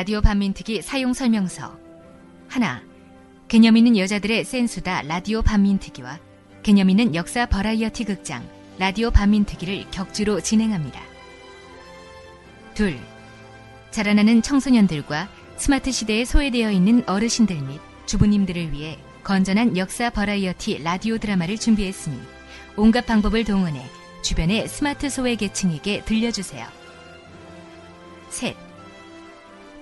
라디오 반민특위 사용 설명서 하나 개념 있는 여자들의 센 수다 라디오 반민특위와 개념 있는 역사 버라이어티 극장 라디오 반민특위를 격주로 진행합니다. 둘 자라나는 청소년들과 스마트 시대에 소외되어 있는 어르신들 및 주부님들을 위해 건전한 역사 버라이어티 라디오 드라마를 준비했으니 온갖 방법을 동원해 주변의 스마트 소외 계층에게 들려주세요. 셋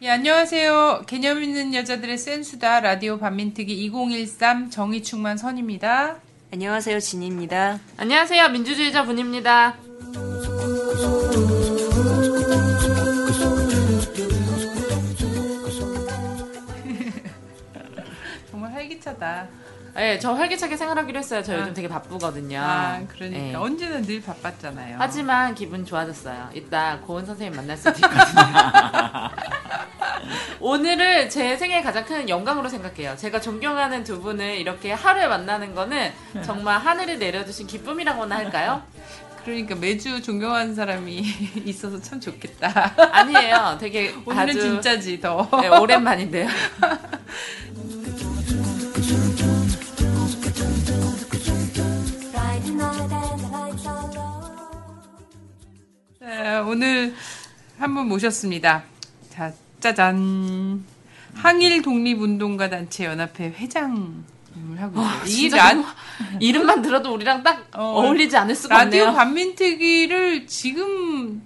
예, 안녕하세요. 개념 있는 여자들의 센수다 라디오 반민특위 2013 정의충만 선입니다. 안녕하세요, 진입니다. 안녕하세요. 민주주의자 분입니다. 정말 활기차다. 네, 저 활기차게 생활하기로 했어요. 저 아. 요즘 되게 바쁘거든요. 아, 그러니까 네. 언제나 늘 바빴잖아요. 하지만 기분 좋아졌어요. 이따 고은 선생님 만날 수도 있거든요. 오늘을 제 생애 가장 큰 영광으로 생각해요. 제가 존경하는 두 분을 이렇게 하루에 만나는 거는 정말 하늘이 내려주신 기쁨이라고나 할까요? 그러니까 매주 존경하는 사람이 있어서 참 좋겠다. 아니에요. 되게 오늘은 아주 진짜지 더. 네, 오랜만인데요. 네, 오늘 한 분 모셨습니다. 자, 짜잔. 항일 독립운동가 단체 연합회 회장을 하고 있어요. 이 너무 이름만 들어도 우리랑 딱 어, 어, 울리지 않을 수가 라디오 없네요. 반민특위를 지금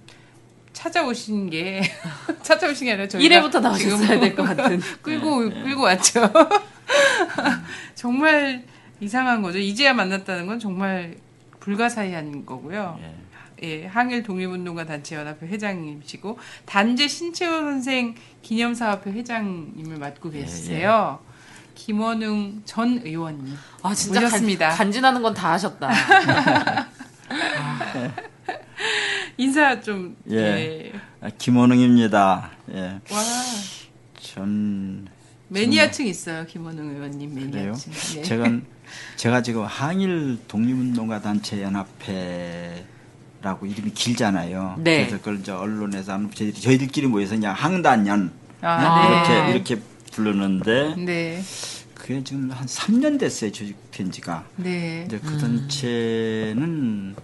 찾아오신 게 찾아오신 게 아니라 저희가 이래부터 나오셨어야 지금 될것 같은. 끌고 끌고 왔죠. 정말 이상한 거죠. 이제야 만났다는 건 정말 불가사의한 거고요. 예, 항일 독립운동가 단체 연합회 회장님이시고 단재 신채호 선생 기념사업회 회장님을 맡고 계세요. 김원웅 전 의원님 아 진짜 모셨습니다. 간, 간지나는 건 다 하셨다. 인사 좀 예. 예. 아, 김원웅입니다. 예. 와 전 매니아층 있어요 김원웅 의원님. 매니아층. 예. 제가 제가 지금 항일 독립운동가 단체 연합회 라고 이름이 길잖아요. 네. 그래서 그걸 이제 언론에서 안- 저희들이 저희들끼리 모여서 그냥 항단연 아, 이렇게 네. 이렇게 부르는데 네. 그게 지금 한 3년 됐어요 조직된 지가. 네. 이제 그 단체는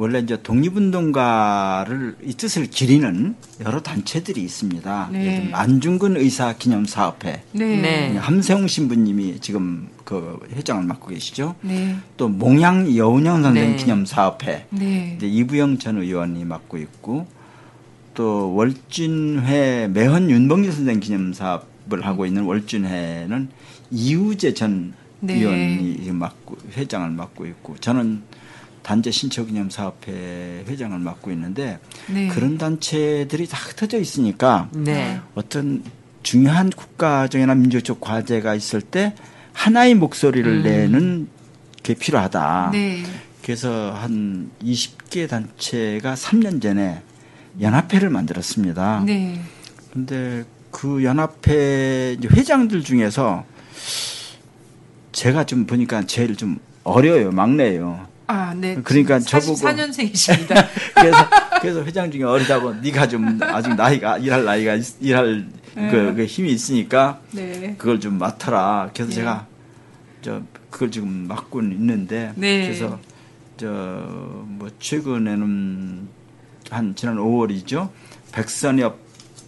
원래 이제 독립운동가를 이 뜻을 기리는 여러 단체들이 있습니다. 네. 안중근 의사 기념 사업회, 네. 네. 함세웅 신부님이 지금 그 회장을 맡고 계시죠. 네. 또 몽양 여운형 선생 네. 기념 사업회, 네. 이제 이부영 전 의원이 맡고 있고 또 월진회 매헌 윤봉길 선생 기념 사업을 하고 있는 월진회는 이우재 전 네. 의원이 맡고 회장을 맡고 있고 저는 단체 신처기념사업회 회장을 맡고 있는데 네. 그런 단체들이 다 흩어져 있으니까 네. 어떤 중요한 국가적이나 민주적 과제가 있을 때 하나의 목소리를 내는 게 필요하다. 네. 그래서 한 20개 단체가 3년 전에 연합회를 만들었습니다. 네. 근데 그 연합회 회장들 중에서 제가 좀 보니까 제일 좀 어려요, 막내예요. 아, 네. 그러니까 저보고- 44년생이십니다. 그래서 그래서 회장 중에 어리다고 네가 좀 아직 나이가 일할 나이가 있- 일할 그, 그 힘이 있으니까 네. 그걸 좀 맡아라. 그래서 네. 제가 저 그걸 지금 맡고 있는데 네. 그래서 저 뭐 최근에는 한 지난 5월이죠. 백선엽의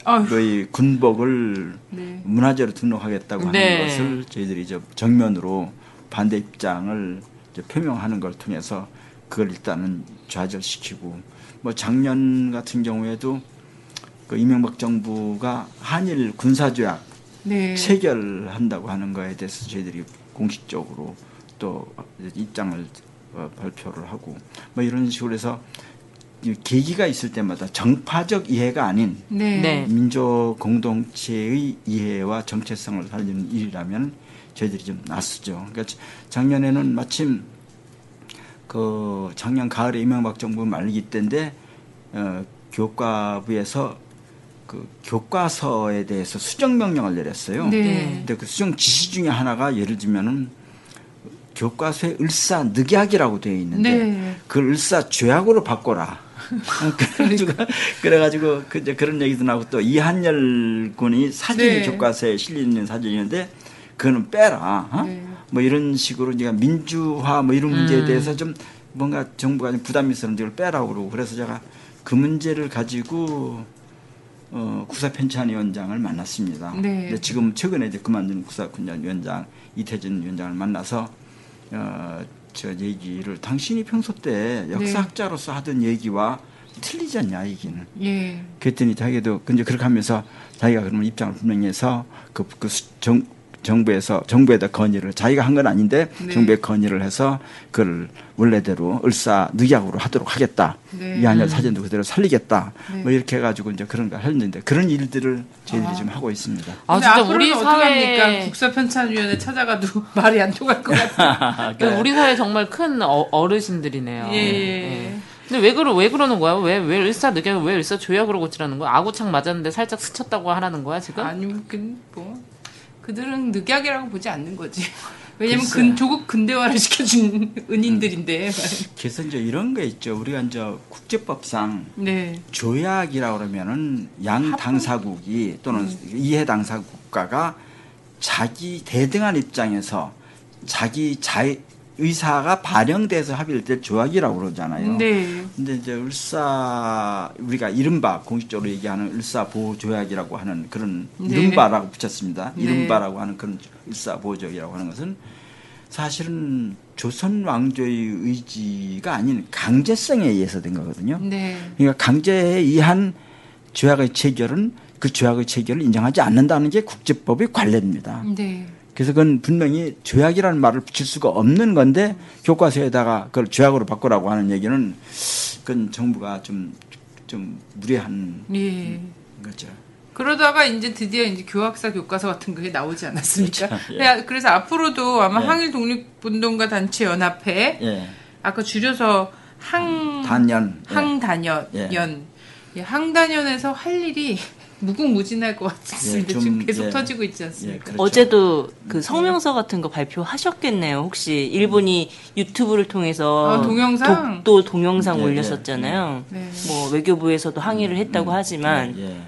아휴, 군복을 네. 문화재로 등록하겠다고 하는 네. 것을 저희들이 저 정면으로 반대 입장을 표명하는 걸 통해서 그걸 일단은 좌절시키고 뭐 작년 같은 경우에도 그 이명박 정부가 한일 군사조약 네. 체결한다고 하는 거에 대해서 저희들이 공식적으로 또 입장을 어, 발표를 하고 뭐 이런 식으로 해서 이 계기가 있을 때마다 정파적 이해가 아닌 네. 네. 민족 공동체의 이해와 정체성을 살리는 일이라면 저희들이 좀 낯서죠. 그러니까 작년에는 마침 그 작년 가을에 이명박 정부 말기 때인데 어, 교과부에서 그 교과서에 대해서 수정 명령을 내렸어요. 네. 근데 그 수정 지시 중에 하나가 예를 들면은 교과서에 을사 늑약이라고 되어 있는데 네. 그걸 을사 죄악으로 바꿔라. 그래가지고 그래가지고 그 이제 그런 얘기도 나고 또 이한열 군이 사진이 네. 교과서에 실려 있는 사진이었는데 그거는 빼라. 어? 네. 뭐 이런 식으로 이제 민주화 뭐 이런 문제에 음. 대해서 좀 뭔가 정부가 좀 부담이 있었는데 이걸 빼라고 그러고 그래서 제가 그 문제를 가지고 어, 국사편찬 위원장을 만났습니다. 네. 근데 지금 최근에 이제 그만둔 국사편찬 위원장 이태진 위원장을 만나서 어, 저 얘기를 당신이 평소 때 네. 역사학자로서 하던 얘기와 틀리지 않냐 얘기는. 예. 그랬더니 자기도 근데 그렇게 하면서 자기가 그러면 입장을 분명히 해서 그, 그 수- 정, 정부에서 정부에다 건의를 자기가 한 건 아닌데 네. 정부에 건의를 해서 그걸 원래대로 을사 늑약으로 하도록 하겠다. 네. 이한열 사진도 그대로 살리겠다. 네. 뭐 이렇게 해가지고 이제 그런 걸 했는데 그런 일들을 저희들이 아. 지금 하고 있습니다. 아 진짜 우리 어떡합니까? 사회 국사편찬위원회 찾아가도 말이 안 통할 것 같아요. 그러니까 우리 사회 정말 큰 어, 어르신들이네요. 예, 예. 근데 왜 그러 왜 그러는 거야? 왜왜 을사 늑약 왜 을사 조약으로 고치라는 거야? 아구창 맞았는데 살짝 스쳤다고 하라는 거야 지금? 아니면 그, 뭐 그들은 늑약이라고 보지 않는 거지. 왜냐면 글쎄. 근, 조국 근대화를 시켜준 은인들인데. 그래서 이제 이런 게 있죠. 우리가 이제 국제법상 네. 조약이라고 그러면은 양 당사국이 또는 이해 당사국 국가가 자기 대등한 입장에서 자기 자의 사가 반영돼서 합의할 때 조약이라고 그러잖아요. 네. 근데 이제 을사 우리가 이른바 공식적으로 얘기하는 을사 보호 조약이라고 하는 그런 네. 이른바라고 붙였습니다. 네. 이른바라고 하는 그런 을사 보호 조약이라고 하는 것은 사실은 조선 왕조의 의지가 아닌 강제성에 의해서 된 거거든요. 네. 그러니까 강제에 의한 조약의 체결은 그 조약의 체결을 인정하지 않는다는 게 국제법의 관례입니다. 네. 그래서 그건 분명히 조약이라는 말을 붙일 수가 없는 건데 교과서에다가 그걸 조약으로 바꾸라고 하는 얘기는 그건 정부가 좀, 좀 무례한 예. 거죠. 그러다가 이제 드디어 이제 교학사 교과서 같은 게 나오지 않았습니까? 그렇죠. 예. 그래- 그래서 앞으로도 아마 예. 항일 독립운동가 단체 연합회 예. 아까 줄여서 항 단연. 예. 항단연 예. 연 예, 항단연에서 할 일이 무궁무진할 것 같습니다. 예, 좀, 지금 계속 예. 터지고 있지 예, 않습니까? 그렇죠. 어제도 그 성명서 같은 거 발표하셨겠네요. 혹시 일본이 유튜브를 통해서 아, 동영상? 독도 동영상 예, 올렸었잖아요. 네. 뭐 외교부에서도 항의를 했다고 하지만 예.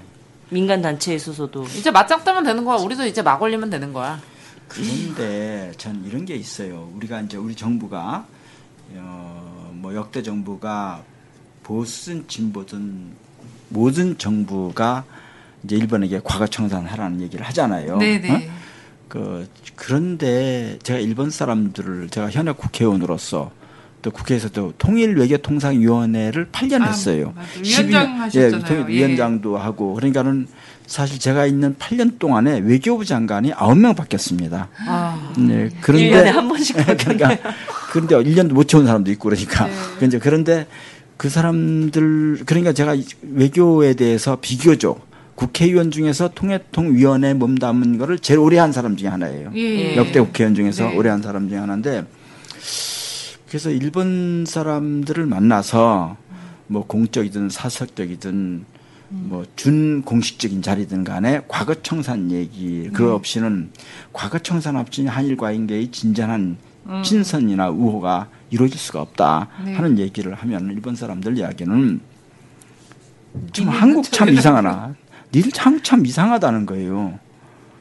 민간 단체에서도 이제 맞짱 뜨면 되는 거야. 우리도 이제 막 올리면 되는 거야. 그런데 전 이런 게 있어요. 우리가 이제 우리 정부가 어, 뭐 역대 정부가 보수든 진보든 모든 정부가 이제 일본에게 과거 청산하라는 얘기를 하잖아요. 네네. 어? 그 그런데 제가 일본 사람들을 제가 현역 국회의원으로서 또 국회에서도 통일 외교 통상 위원회를 8년 아, 했어요. 맞아요. 위원장 12년 하셨잖아요. 예, 통일 예. 위원장도 하고 그러니까는 사실 제가 있는 8년 동안에 외교부 장관이 9명 바뀌었습니다. 아, 네, 1년에 그런데 한 번씩 그러니까 그런데 1년도 못 채운 사람도 있고 그러니까 네. 근데 그런데 그 사람들 그러니까 제가 이 외교에 대해서 비교적 국회의원 중에서 통일통위원회 몸담은 거를 제일 오래 한 사람 중에 하나예요. 예. 역대 국회의원 중에서 네. 오래 한 사람 중에 하나인데 그래서 일본 사람들을 만나서 뭐 공적이든 사석적이든 뭐 준공식적인 자리든 간에 과거 청산 얘기 네. 없이는 과거 청산 없이 한일 관계의 진전한 친선이나 우호가 이루어질 수가 없다 음. 네. 하는 얘기를 하면 일본 사람들 이야기는 좀 한국 참 한참 이상하나 니들 참, 참 이상하다는 거예요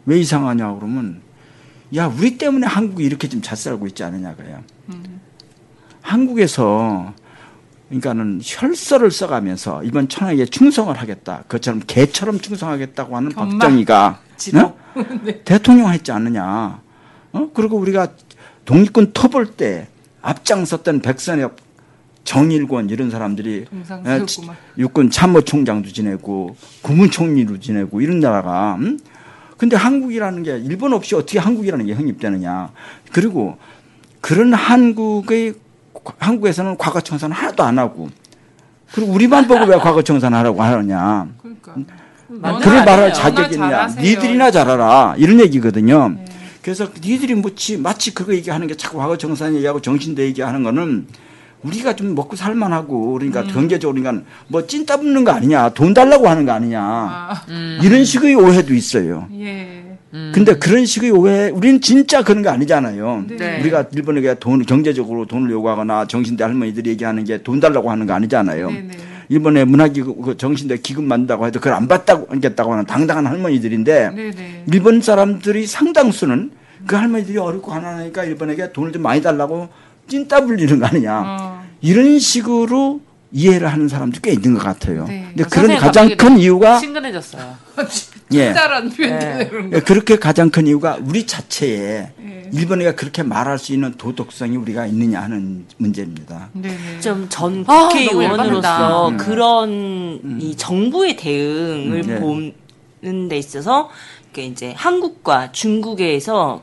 왜 이상하냐 그러면 야 우리 때문에 한국이 이렇게 좀 잘 살고 있지 않느냐 그래요 한국에서 그러니까는 혈서를 써가면서 이번 천황에게 충성을 하겠다. 그처럼 개처럼 충성하겠다고 하는 견마? 박정희가. 어? 대통령 했지 않느냐. 어? 그리고 우리가 독립군 터볼 때 앞장섰던 백선엽, 정일권 이런 사람들이. 에, 육군 참모총장도 지내고 국무총리도 지내고 이런 나라가 음? 근데 한국이라는 게 일본 없이 어떻게 한국이라는 게 형립되느냐. 그리고 그런 한국의 한국에서는 과거 청산을 하나도 안 하고 그리고 우리만 보고 왜 과거 청산하라고 하느냐. 그러니까. 그래 말할. 자격이 있냐. 잘하세요. 니들이나 잘하라. 이런 얘기거든요. 그래서 니들이 뭐지 마치 그거 얘기하는 게 자꾸 과거 정산 얘기하고 정신대 얘기하는 거는 우리가 좀 먹고 살만하고 그러니까 음. 경제적으로 그러니까 뭐 찐따 붙는 거 아니냐. 돈 달라고 하는 거 아니냐. 아, 이런 식의 오해도 있어요. 예. 근데 그런 식의 오해, 우리는 진짜 그런 거 아니잖아요. 네. 우리가 일본에게 돈, 경제적으로 돈을 요구하거나 정신대 할머니들이 얘기하는 게 돈 달라고 하는 거 아니잖아요. 네 네. 일본의 문화기금, 그 정신대 기금 만든다고 해도 그걸 안 받다고 하겠다고 하는 당당한 할머니들인데 네네. 일본 사람들이 상당수는 그 할머니들이 어렵고 가난하니까 일본에게 돈을 좀 많이 달라고 찐따 불리는 거 아니냐. 어. 이런 식으로 이해를 하는 사람도 꽤 있는 것 같아요. 네. 근데 어, 그런 가장 큰 이유가 친근해졌어요. 예. 거. 예, 그렇게 가장 큰 이유가 우리 자체에 예. 일본이가 그렇게 말할 수 있는 도덕성이 우리가 있느냐 하는 문제입니다. 네네. 좀전 아, 국회의원으로서 너무 열받는다. 그런 이 정부의 대응을 음, 네. 보는 데 있어서 그 이제 한국과 중국에서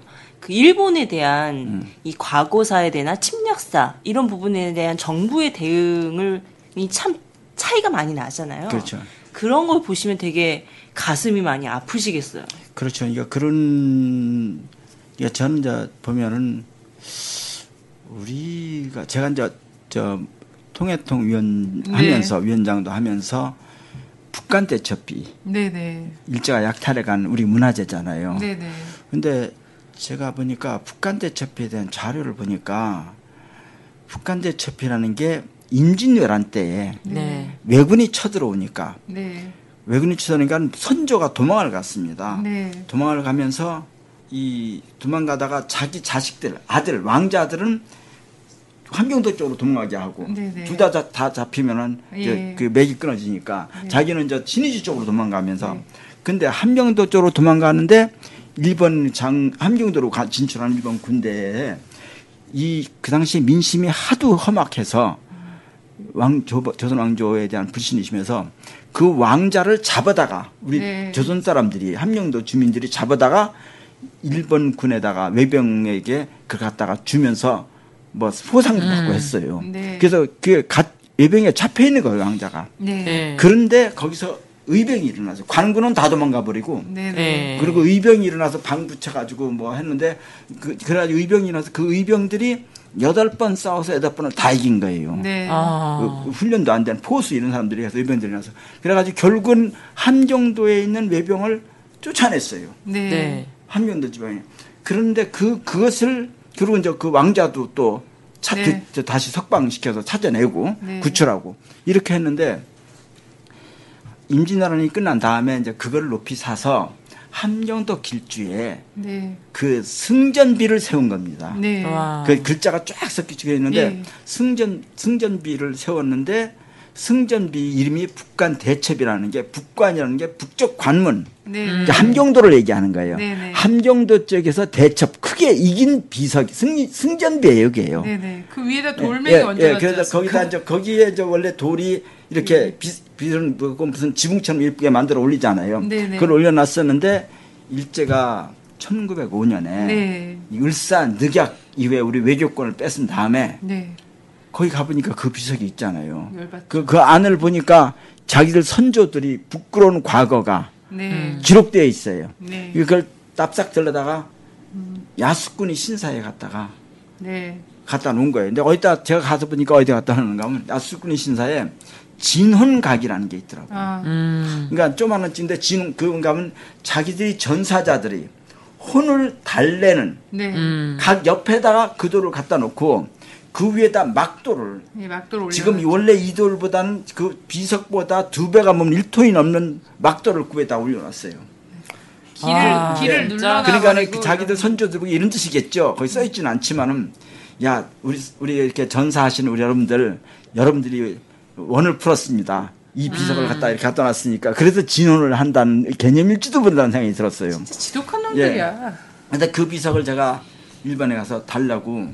그 일본에 대한 음. 이 과거사에 대한 침략사 이런 부분에 대한 정부의 대응을 이참 차이가 많이 나잖아요. 그렇죠. 그런 걸 보시면 되게 가슴이 많이 아프시겠어요. 그렇죠. 그러니까 그런 그러니까 저는 이제 보면은 우리가 제가 이제 저 통해통 위원 네. 하면서 위원장도 하면서 북한 대첩비 네네. 일제가 약탈해간 우리 문화재잖아요. 네네. 근데 제가 보니까 북한 대첩비에 대한 자료를 보니까 북한 대첩비라는 게 임진왜란 때에 네. 왜군이 쳐들어오니까 네. 왜군이 쳐들어오니까 선조가 도망을 갔습니다. 네. 도망을 가면서 이 도망가다가 자기 자식들 아들 왕자들은 함경도 쪽으로 도망가게 하고 네네. 둘다 다 잡히면은 예. 그 맥이 끊어지니까 네. 자기는 이제 신의주 쪽으로 도망가면서 네. 근데 함경도 쪽으로 도망가는데 일본 장 함경도로 가- 진출한 일본 군대에 이 그 당시 민심이 하도 험악해서 왕 조, 조선 왕조에 대한 불신이 심해서 그 왕자를 잡아다가 우리 네. 조선 사람들이 함경도 주민들이 잡아다가 일본 군에다가 외병에게 그 갖다가 주면서 뭐 포상도 받고 했어요. 네. 그래서 그 갓, 외병에 잡혀 있는 거예요 왕자가. 네. 네. 그런데 거기서 의병이 일어나서 관군은 다 도망가 버리고 네네. 네. 그리고 의병이 일어나서 방 붙여가지고 뭐 했는데 그, 그래가지고 의병이 일어나서 그 의병들이 여덟 번 싸워서 여덟 번을 다 이긴 거예요. 네. 아. 그 훈련도 안 된 포수 이런 사람들이 해서 의병들이 일어나서 그래가지고 결국은 함경도에 있는 외병을 쫓아냈어요. 네. 네. 함경도 지방에. 그런데 그 그것을 그리고 이제 그 왕자도 또 차, 네. 그, 다시 석방시켜서 찾아내고 네. 구출하고 이렇게 했는데 임진왜란이 끝난 다음에 이제 그걸 높이 사서 함경도 길주에 네. 그 승전비를 세운 겁니다. 네. 와. 그 글자가 쫙 섞여 있는데 예. 승전 승전비를 세웠는데 승전비 이름이 북간 대첩이라는 게 북관이라는 게 북쪽 관문 네. 그러니까 함경도를 얘기하는 거예요. 네네. 함경도 쪽에서 대첩 크게 이긴 비석 승 승전비예요, 이게요. 네네. 그 위에다 돌멩이 예, 얹어 놨죠. 그래서 거기다 이제 거기에 저 원래 돌이 이렇게 비, 비는 뭐 무슨 지붕처럼 예쁘게 만들어 올리잖아요. 네네. 그걸 올려놨었는데 일제가 1905년에 네. 을산 늑약 이후에 우리 외교권을 뺏은 다음에 네. 거기 가보니까 그 비석이 있잖아요. 그, 그 안을 보니까 자기들 선조들이 부끄러운 과거가 네. 기록되어 있어요. 네. 이걸 납작 들러다가 야수꾼이 신사에 갔다가 네. 갖다 놓은 거예요. 근데 어디다 제가 가서 보니까 어디 갖다 놓는가 하면 야수꾼이 신사에 진혼각이라는 게 있더라고요. 아. 음. 그러니까 조만한 찐데 진 그건가 하면 자기들이 전사자들이 혼을 달래는 네. 음. 각 옆에다가 그 돌을 갖다 놓고 그 위에다 막돌을 올려. 지금 이 원래 이 돌보다는 그 비석보다 두 배가 넘는 1톤이 넘는 막돌을 그 위에다 올려놨어요. 길을 아, 길을 진짜? 눌러놔. 그러니까 그 자기들 선조들 이런 뜻이겠죠. 거기 써 있지는 않지만은 야 우리 우리 이렇게 전사하시는 우리 여러분들 여러분들이 원을 풀었습니다. 이 비석을 갖다 이렇게 갖다 놨으니까 그래서 진원을 한다는 개념일지도 모른다는 생각이 들었어요. 진짜 지독한 놈들이야. 근데 그 비석을 제가 일본에 가서 달라고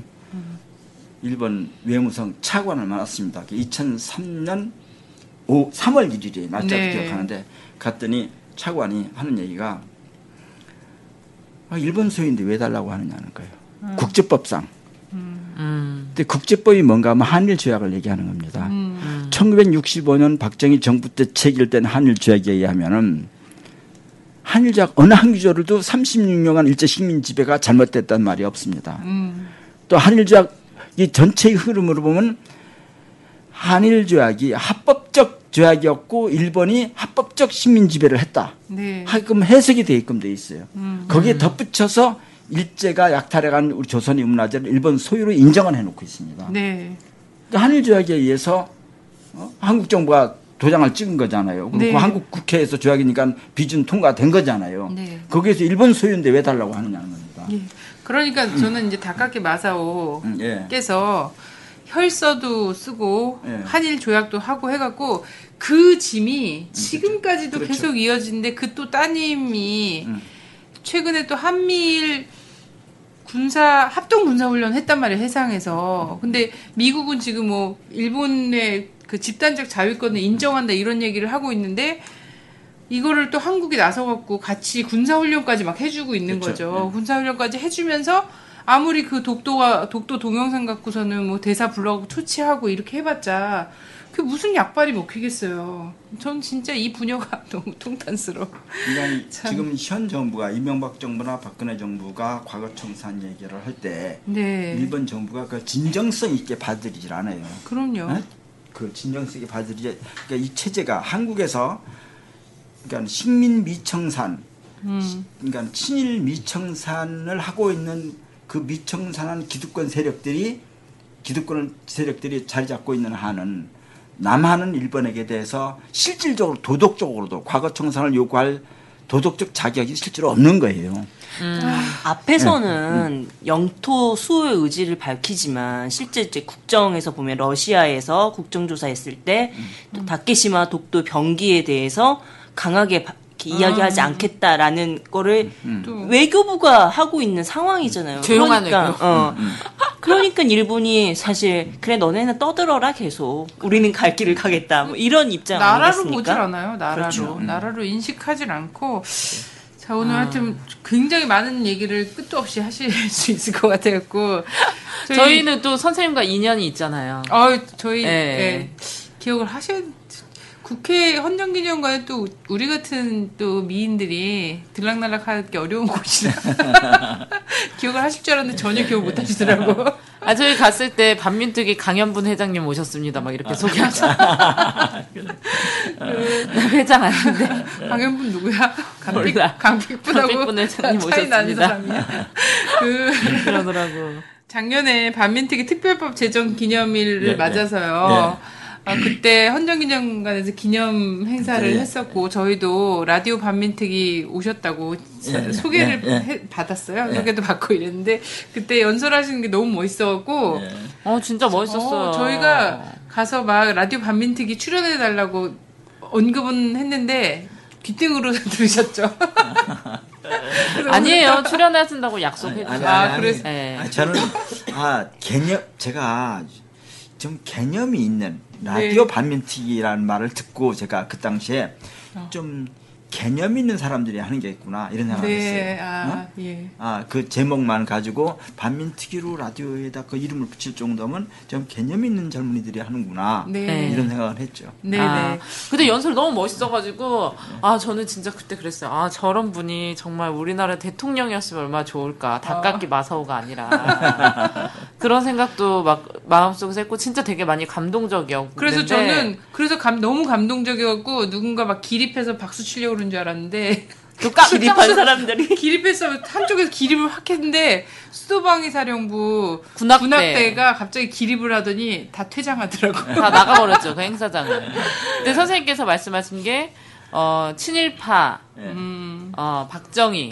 일본 외무성 차관을 만났습니다. 2003년 5, 3월 1일에 날짜도 네. 기억하는데 갔더니 차관이 하는 얘기가 아, 일본 소유인데 왜 달라고 하느냐는 거예요. 음. 국제법상. 음. 근데 국제법이 뭔가 하면 한일 조약을 얘기하는 겁니다. 음. 1965년 박정희 정부 때 체결된 한일 조약에 의하면은 한일 조약 어느 한 구조를도 36년간 일제 식민 지배가 잘못됐다는 말이 없습니다. 음. 또 한일 조약 이 전체의 흐름으로 보면 한일 조약이 합법적 조약이었고 일본이 합법적 식민 지배를 했다. 네. 하끔 해석이 되게끔 돼 있어요. 음. 거기에 덧붙여서 일제가 약탈해간 우리 조선의 문화재를 일본 소유로 인정을 해놓고 있습니다. 네. 그러니까 한일 조약에 의해서 어? 한국 정부가 도장을 찍은 거잖아요. 그리고 네. 한국 국회에서 조약이니까 비준 통과된 거잖아요. 네. 거기에서 일본 소유인데 왜 달라고 하느냐는 겁니다. 예. 그러니까 저는 이제 다카키 마사오 음, 예. 께서 혈서도 쓰고 예. 한일 조약도 하고 해갖고 그 짐이 지금까지도 그렇죠. 계속 이어지는데 그 또 따님이 음. 최근에 또 한미일 군사 합동 군사 훈련 했단 말이에요 해상에서 근데 미국은 지금 뭐 일본의 그 집단적 자위권을 인정한다 이런 얘기를 하고 있는데 이거를 또 한국이 나서갖고 같이 군사훈련까지 막 해주고 있는 그렇죠. 거죠. 네. 군사훈련까지 해주면서 아무리 그 독도가 독도 동영상 갖고서는 뭐 대사 불러고 초치하고 이렇게 해봤자 그 무슨 약발이 먹히겠어요. 전 진짜 이 분야가 너무 통탄스러워. 그러니까 참. 지금 현 정부가 이명박 정부나 박근혜 정부가 과거 청산 얘기를 할때 네. 일본 정부가 그 진정성 있게 받아들이질 않아요. 그럼요. 네? 그 진정성 있게 받아들이지. 그러니까 이 체제가 한국에서 그러니까 식민 미청산, 음. 그러니까 친일 미청산을 하고 있는 그 미청산한 기득권 세력들이 기득권 세력들이 자리 잡고 있는 한은 남한은 일본에게 대해서 실질적으로 도덕적으로도 과거 청산을 요구할 도덕적 자격이 실제로 없는 거예요. 앞에서는 영토 수호의 의지를 밝히지만 실제 이제 국정에서 보면 러시아에서 국정조사했을 때또 다케시마 독도 병기에 대해서 강하게 바- 이렇게 이야기하지 않겠다라는 거를 또 외교부가 하고 있는 상황이잖아요. 조용한 그러니까, 외교. 어. 그러니까 일본이 사실 그래 너네는 떠들어라 계속 우리는 갈 길을 가겠다 뭐 이런 입장 나라로 아니겠습니까? 보질 않아요. 나라로 그렇죠. 나라로 인식하질 않고. 자 오늘 하여튼 굉장히 많은 얘기를 끝도 없이 하실 수 있을 것 같아갖고 저희- 저희는 또 선생님과 인연이 있잖아요. 어 저희 예. 예, 기억을 하셔야 국회 헌정기념관에 또 우리 같은 또 미인들이 들락날락 하기 어려운 곳이라 기억을 하실 줄 알았는데 전혀 기억 못 하시더라고. 아, 저희 갔을 때 반민특위 강현분 회장님 오셨습니다. 막 이렇게 소개하자. 나 회장 아닌데. 강현분 누구야? 강픽 몰라. 강픽분하고 강픽분 회장님 오셨습니다. 그 그러더라고. 작년에 반민특위 특별법 제정 기념일을 네, 네. 맞아서요. 아, 그때 헌정기념관에서 기념 행사를 네. 했었고 저희도 라디오 반민특위 오셨다고 네, 소개를 네, 네. 해- 받았어요. 소개도 받고 이랬는데 그때 연설하시는 게 너무 멋있어갖고 어, 진짜 멋있었어요. 어, 저희가 가서 막 라디오 반민특위 출연해 달라고 언급은 했는데 귀등으로 들으셨죠. 아니에요. 출연하신다고 약속해 주세요. 아, 그래서- 네. 아, 저는 아 개념 제가 좀 개념이 있는 라디오 네. 반민특위라는 말을 듣고 제가 그 당시에 어. 좀 개념 있는 사람들이 하는 게 있구나 이런 생각을 네, 했어요. 아, 어? 예. 아, 그 제목만 가지고 반민특위로 라디오에다 그 이름을 붙일 정도면 좀 개념 있는 젊은이들이 하는구나. 네. 이런 생각을 했죠. 네, 아, 네. 근데 연설 너무 멋있어가지고 아 저는 진짜 그때 그랬어요. 아 저런 분이 정말 우리나라 대통령이었으면 얼마나 좋을까. 닭깎기 마사오가 아니라 그런 생각도 막 마음속에서 했고 진짜 되게 많이 감동적이었고. 그래서 저는 그래서 감, 너무 감동적이었고 누군가 막 기립해서 박수 치려고 그런 줄 알았는데 그 까, 기립한 사람들이 기립해서 한쪽에서 기립을 확 했는데 수도방위 사령부 군악대. 군악대가 갑자기 기립을 하더니 다 퇴장하더라고. 다 나가버렸죠 그 행사장을. 근데 선생님께서 말씀하신 게 어, 친일파, 음, 어, 박정희,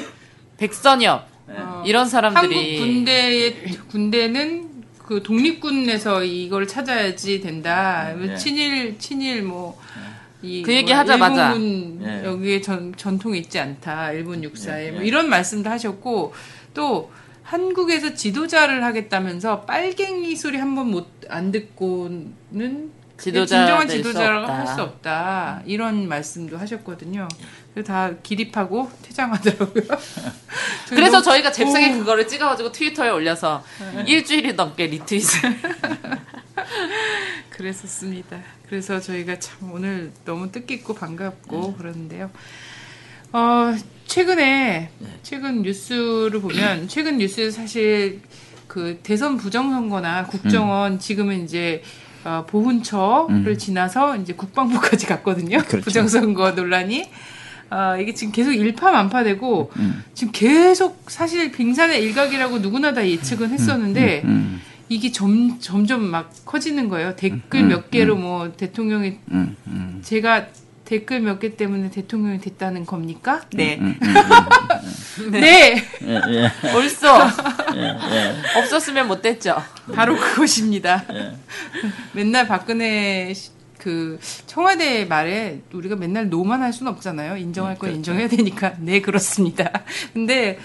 백선엽 어, 이런 사람들이 한국 군대의 군대는 그 독립군에서 이걸 찾아야지 된다. 네. 친일 친일 뭐. 이 그 얘기 뭐야, 하자마자. 일본군 네. 여기에 전, 전통이 있지 않다. 일본 육사에 네, 뭐 네. 이런 말씀도 하셨고 또 한국에서 지도자를 하겠다면서 빨갱이 소리 한 번 못 안 듣고는 지도자 진정한 지도자라고. 할 수 없다. 이런 말씀도 하셨거든요. 그래서 다 기립하고 퇴장하더라고요. 그래서 저희가 잽싸게 오. 그거를 찍어가지고 트위터에 올려서 일주일이 넘게 리트윗을 그랬었습니다. 그래서 저희가 참 오늘 너무 뜻깊고 반갑고 그러는데요. 어, 최근에 최근 뉴스를 보면 최근 뉴스 사실 그 대선 부정선거나 국정원 지금은 이제 어, 보훈처를 지나서 이제 국방부까지 갔거든요. 그렇죠. 부정선거 논란이. 아, 이게 지금 계속 일파만파되고 음. 지금 계속 사실 빙산의 일각이라고 누구나 다 예측은 했었는데 음, 이게 점, 점점 막 커지는 거예요. 댓글 음, 몇 개로 뭐 대통령이 음, 음. 제가 댓글 몇 개 때문에 대통령이 됐다는 겁니까? 네. 네, 벌써 없었으면 못 됐죠. 바로 그것입니다. 예. 맨날 박근혜 시- 그 청와대 말에 우리가 맨날 노만 할 수는 없잖아요. 인정할 건 그렇죠. 인정해야 되니까. 네, 그렇습니다. 근데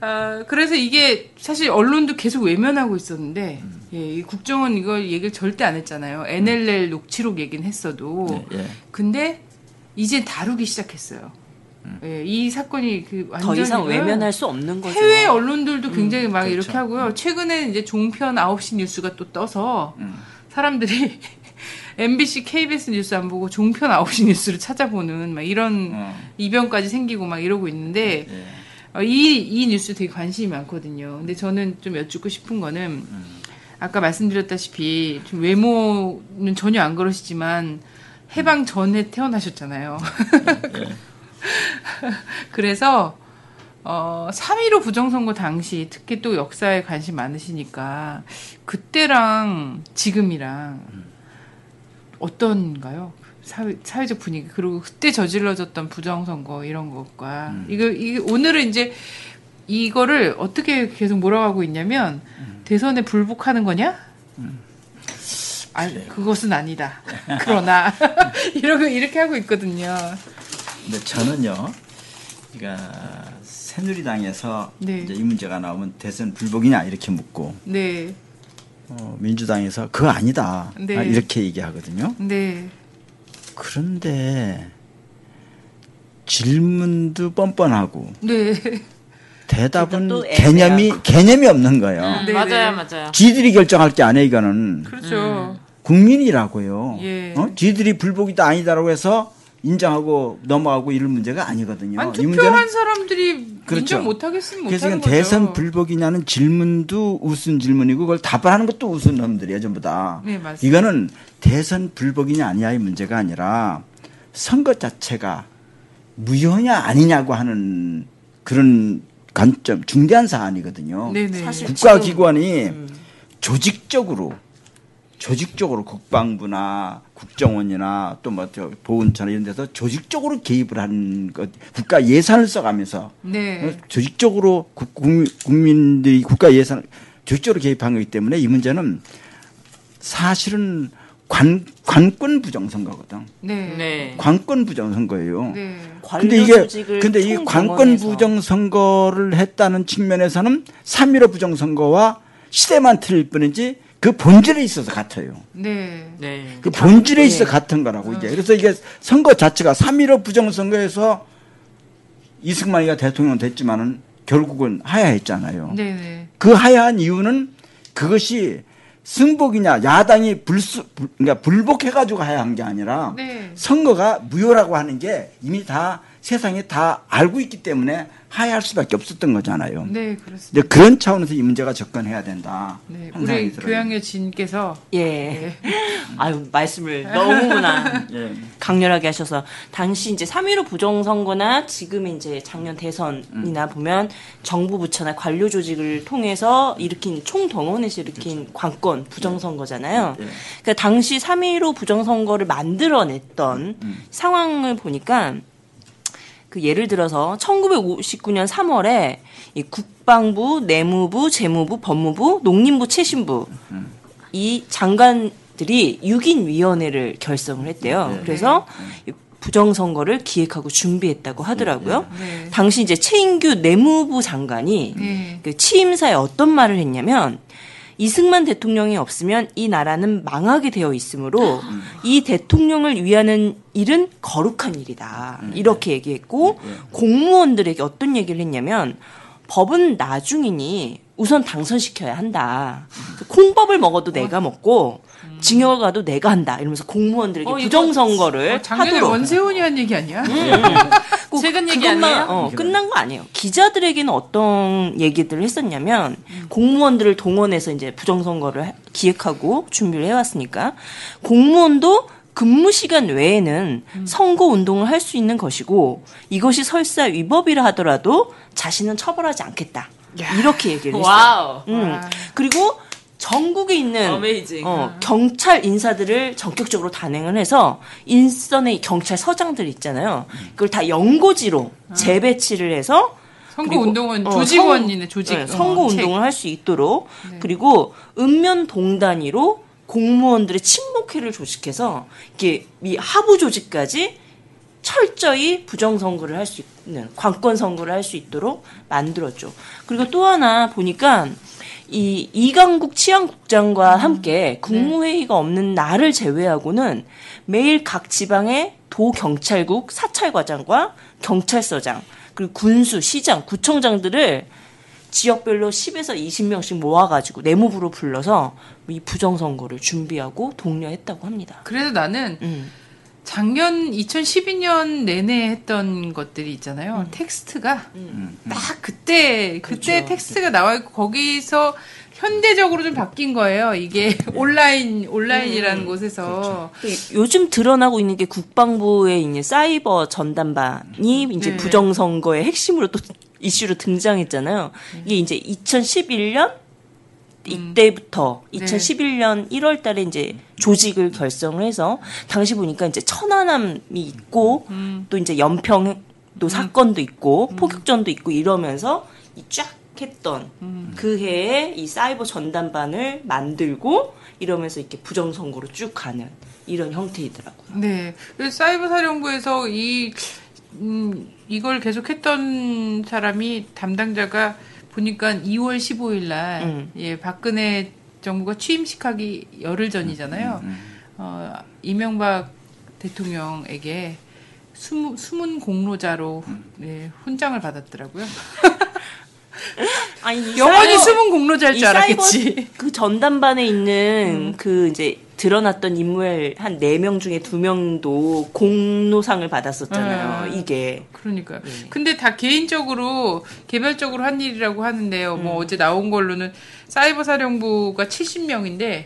아, 그래서 이게 사실 언론도 계속 외면하고 있었는데 음. 예, 이 국정원 이걸 얘기를 절대 안 했잖아요. NLL 녹취록 얘기는 했어도 예, 예. 근데 이제 다루기 시작했어요. 음. 예, 이 사건이 그더 완전히 이상 그 외면할 수 없는 거죠. 해외 언론들도 굉장히 막 그렇죠. 이렇게 하고요. 최근에 이제 종편 9시 뉴스가 또 떠서 음. 사람들이 MBC, KBS 뉴스 안 보고 종편 9시 뉴스를 찾아보는 막 이런 어, 이변까지 생기고 막 이러고 있는데 예. 어, 이, 이 뉴스 되게 관심이 많거든요. 근데 저는 좀 여쭙고 싶은 거는 아까 말씀드렸다시피 좀 외모는 전혀 안 그러시지만 해방 전에 태어나셨잖아요. 그래서 어, 3.15 부정선거 당시 특히 또 역사에 관심 많으시니까 그때랑 지금이랑 어떤가요? 사회, 사회적 분위기 그리고 그때 저질러졌던 부정선거 이런 것과 이거 이게 오늘은 이제 이거를 어떻게 계속 몰아가고 있냐면 대선에 불복하는 거냐? 아, 그것은 아니다. 그러나 이러고 이렇게 하고 있거든요. 근데 저는요, 그러니까 새누리당에서 네. 이제 이 문제가 나오면 대선 불복이냐 이렇게 묻고 네, 어, 민주당에서 그거 아니다 네. 아, 이렇게 얘기하거든요. 네, 그런데 질문도 뻔뻔하고 네, 대답은 또 개념이 개념이 없는 거예요. 음, 네네. 맞아요, 맞아요. 지들이 결정할 게 아니에요, 이거는. 그렇죠. 국민이라고요. 예. 어? 지들이 불복이다 아니다라고 해서 인정하고 넘어가고 이럴 문제가 아니거든요. 아니 이 투표한 사람들이 그렇죠. 인정 못하겠으면 그래서 못하는 이건 거죠. 대선 불복이냐는 질문도 우스운 질문이고 그걸 답하는 것도 우스운 놈들이에요, 전부 다. 네, 맞습니다. 이거는 대선 불복이냐 아니냐의 문제가 아니라 선거 자체가 무효냐 아니냐고 하는 그런 관점, 중대한 사안이거든요. 네네. 사실 국가기관이 음. 조직적으로 조직적으로 국방부나 국정원이나 또뭐 보훈처나 이런 데서 조직적으로 개입을 하는 것 국가 예산을 써가면서 네. 어, 조직적으로 국- 국민- 국민들이 국가 예산을 조직적으로 개입한 거기 때문에 이 문제는 사실은 관 관권 부정선거거든. 네. 네. 관권 부정선거예요. 네. 근데 이게 근데 이총 관권 동원해서 부정 선거를 했다는 측면에서는 3.15 부정 선거와 시대만 틀릴 뿐이지 그 본질에 있어서 같아요. 네. 네. 그 본질에 예. 있어 같은 거라고 이제. 그래서 이게 선거 자체가 3.15 부정 선거에서 이승만이가 대통령 됐지만은 결국은 하야했잖아요. 네네. 그 하야한 이유는 그것이 승복이냐 야당이 불수 불- 그러니까 불복해가지고 하야한 게 아니라 네. 선거가 무효라고 하는 게 이미 다 세상에 다 알고 있기 때문에 하야할 수밖에 없었던 거잖아요. 네, 그렇습니다. 이제 그런 차원에서 이 문제가 접근해야 된다. 네. 우리. 교양여 진께서 예. 아유, 말씀을 너무나 예. 강렬하게 하셔서 당시 이제 3.15 부정선거나 지금 이제 작년 대선이나 보면 정부 부처나 관료 조직을 통해서 일으킨 총동원해서 일으킨 관권 부정선거잖아요. 예. 그러니까 당시 3.15 부정선거를 만들어냈던 상황을 보니까 그 예를 들어서 1959년 3월에 이 국방부, 내무부, 재무부, 법무부, 농림부, 최신부 이 장관들이 6인 위원회를 결성을 했대요. 그래서 이 부정선거를 기획하고 준비했다고 하더라고요. 네. 당시 이제 최인규 내무부 장관이 네. 그 취임사에 어떤 말을 했냐면 이승만 대통령이 없으면 이 나라는 망하게 되어 있으므로 이 대통령을 위하는 일은 거룩한 일이다. 이렇게 얘기했고 공무원들에게 어떤 얘기를 했냐면 법은 나중이니 우선 당선시켜야 한다. 콩밥을 먹어도 내가 먹고 징역 가도 내가 한다. 이러면서 공무원들에게 어, 부정선거를 어, 작년에 하도록 원세훈이 한 얘기 아니야? 꼭 최근 얘기 그것만, 아니에요? 어, 끝난 거 아니에요. 기자들에게는 어떤 얘기들을 했었냐면 공무원들을 동원해서 이제 부정선거를 하- 기획하고 준비를 해왔으니까 공무원도 근무 시간 외에는 선거 운동을 할 수 있는 것이고 이것이 설사 위법이라 하더라도 자신은 처벌하지 않겠다. 이렇게 얘기를 했어요. Wow. 음. 그리고 전국에 있는 Amazing. 어, 경찰 인사들을 전격적으로 단행을 해서 일선의 경찰서장들 있잖아요. 그걸 다 연고지로 재배치를 해서 선거 운동은 어, 조직원이네 조직. 네, 어, 선거 책. 운동을 할 수 있도록 그리고 읍면동 단위로 공무원들의 친목회를 조직해서 이게 이 하부 조직까지 철저히 부정선거를 할 수 있는 관권 선거를 할 수 있도록 만들었죠. 그리고 또 하나 보니까 이 이강국 치안국장과 함께 국무회의가 없는 날을 제외하고는 매일 각 지방의 도경찰국 사찰과장과 경찰서장 그리고 군수, 시장, 구청장들을 지역별로 10에서 20명씩 모아가지고 내무부로 불러서 이 부정선거를 준비하고 독려했다고 합니다. 그래서 나는 음. 작년 2012년 내내 했던 것들이 있잖아요. 텍스트가 딱 그때 그때 그렇죠. 텍스트가 나와 있고 거기서 현대적으로 좀 바뀐 거예요. 이게 온라인 온라인이라는 곳에서 요즘 드러나고 있는 게 국방부의 이제 사이버 전담반이 이제 네. 부정선거의 핵심으로 또 이슈로 등장했잖아요. 이게 이제 2011년 이때부터 네. 2011년 1월 달에 이제 조직을 결성을 해서 당시 보니까 이제 천안함이 있고 음. 또 이제 연평도 사건도 있고 포격전도 있고 이러면서 이 쫙 했던 음. 그 해에 이 사이버 전담반을 만들고 이러면서 이렇게 부정선거로 쭉 가는 이런 형태이더라고요. 네. 사이버 사령부에서 이, 음, 이걸 계속했던 사람이 담당자가 보니까 2월 15일 날, 음. 예, 박근혜 정부가 취임식하기 열흘 전이잖아요. 어, 이명박 대통령에게 숨, 숨은 공로자로 예, 훈장을 받았더라고요. 아니, 이 영원히 숨은 공로자일 이줄 알았겠지. 그 전담반에 있는 음. 그 이제 드러났던 인물 한 네 명 중에 두명도 공로상을 받았었잖아요. 아. 이게. 그러니까요. 네. 근데 다 개인적으로 개별적으로 한 일이라고 하는데요. 음. 뭐 어제 나온 걸로는 사이버 사령부가 70명인데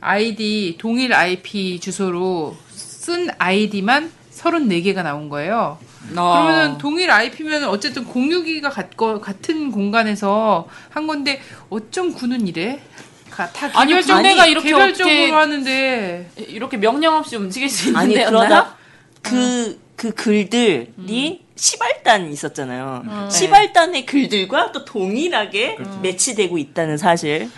아이디 동일 IP 주소로 쓴 아이디만 34개가 나온 거예요. 어. 그러면 동일 IP면 어쨌든 공유기가 같거, 같은 공간에서 한 건데 어쩜 구는 이래? 아니, 개별적으로, 군대가 이렇게 개별적으로 어떻게- 하는데 이렇게 명령 없이 움직일 수 있는 아니, 데였나요? 그러다 그, 그 글들이 시발단 있었잖아요. 어. 시발단의 글들과 또 동일하게 매치되고 있다는 사실.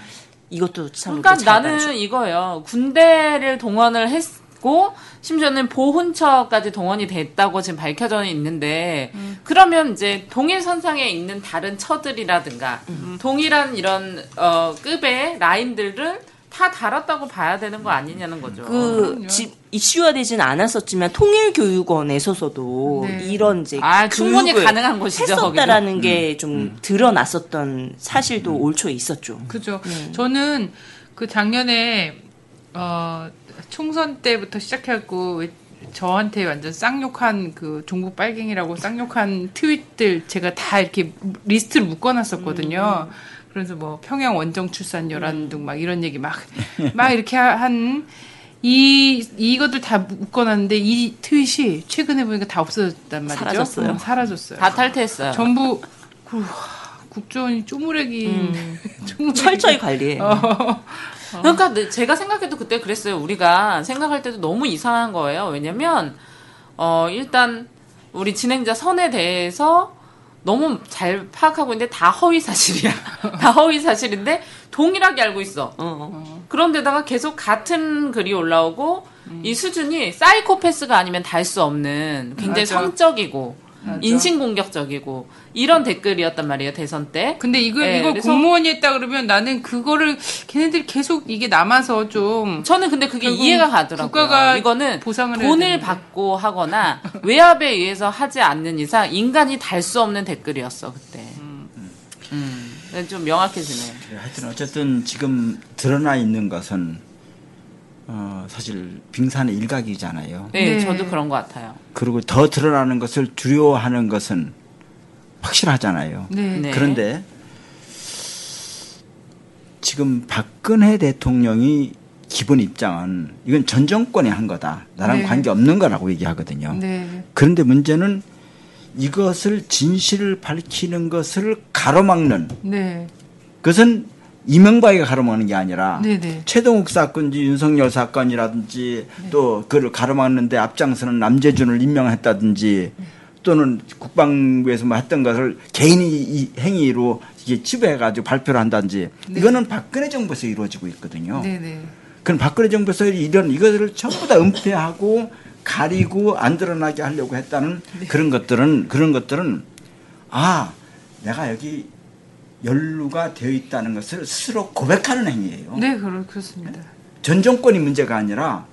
이것도 참. 그러니까 나는. 이거예요. 군대를 동원을 했 고 심지어는 보훈처까지 동원이 됐다고 지금 밝혀져 있는데 그러면 이제 동일 선상에 있는 다른 처들이라든가 동일한 이런 어 급의 라인들을 다 달았다고 봐야 되는 거 아니냐는 거죠. 그, 지, 이슈화되진 않았었지만, 통일교육원에서도 네. 이런 이제. 아, 충분히 가능한 곳이죠, 했었다라는 게좀 드러났었던 사실도 올 초에 있었죠. 그죠. 네. 저는 그 작년에 어 총선 때부터 시작해갖고 왜 저한테 완전 쌍욕한 그 종북 빨갱이라고 쌍욕한 트윗들 제가 다 이렇게 리스트를 묶어놨었거든요. 그래서 뭐 평양 원정 출산 열한둥 막 이런 얘기 막 막 이렇게 한 이, 이것들 다 묶어놨는데 이 트윗이 최근에 보니까 다 없어졌단 말이죠. 사라졌어요? 어, 사라졌어요. 다 탈퇴했어요. 전부 그, 국조원이 쪼무레기 쪼무레기. 철저히 관리해. 그러니까 네, 제가 생각해도 그때 그랬어요. 우리가 생각할 때도 너무 이상한 거예요. 왜냐면 어 일단 우리 진행자 선에 대해서 너무 잘 파악하고 있는데 다 허위 사실이야. 다 허위 사실인데 동일하게 알고 있어. 어, 어. 그런데다가 계속 같은 글이 올라오고 이 수준이 사이코패스가 아니면 달 수 없는 굉장히 맞아. 성적이고 맞아. 인신공격적이고 이런 댓글이었단 말이에요 대선 때. 근데 이거 네, 이거 그래서- 공무원이 했다 그러면 나는 그거를 걔네들이 계속 이게 남아서 좀 저는 근데 그게 이해가 가더라고요. 국가가 이거는 보상을 돈을. 받고 하거나 외압에 의해서 하지 않는 이상 인간이 달 수 없는 댓글이었어 그때. 음. 그래서 좀 명확해지네요. 하여튼 어쨌든 지금 드러나 있는 것은 어, 사실 빙산의 일각이잖아요. 네, 네. 저도 그런 것 같아요. 그리고 더 드러나는 것을 두려워하는 것은 확실하잖아요. 네. 네. 그런데 지금 박근혜 대통령이 기본 입장은 이건 전 정권이 한 거다. 나랑 네. 관계 없는 거라고 얘기하거든요. 네. 그런데 문제는 이것을 진실을 밝히는 것을 가로막는 네. 그것은 이명박이 가로막는 게 아니라 네, 네. 최동욱 사건지 윤석열 사건이라든지 또 그를 가로막는데 앞장서는 남재준을 임명했다든지 또는 국방부에서 뭐 했던 것을 개인이 이 행위로 이게 치부해가지고 발표를 한다든지 이거는 박근혜 정부에서 이루어지고 있거든요. 네, 네. 그럼 박근혜 정부에서 이런 이것을 전부 다 은폐하고 가리고 안 드러나게 하려고 했다는 그런 것들은 그런 것들은 아 내가 여기 연루가 되어 있다는 것을 스스로 고백하는 행위예요. 네, 그렇 그렇습니다. 전 정권이 문제가 아니라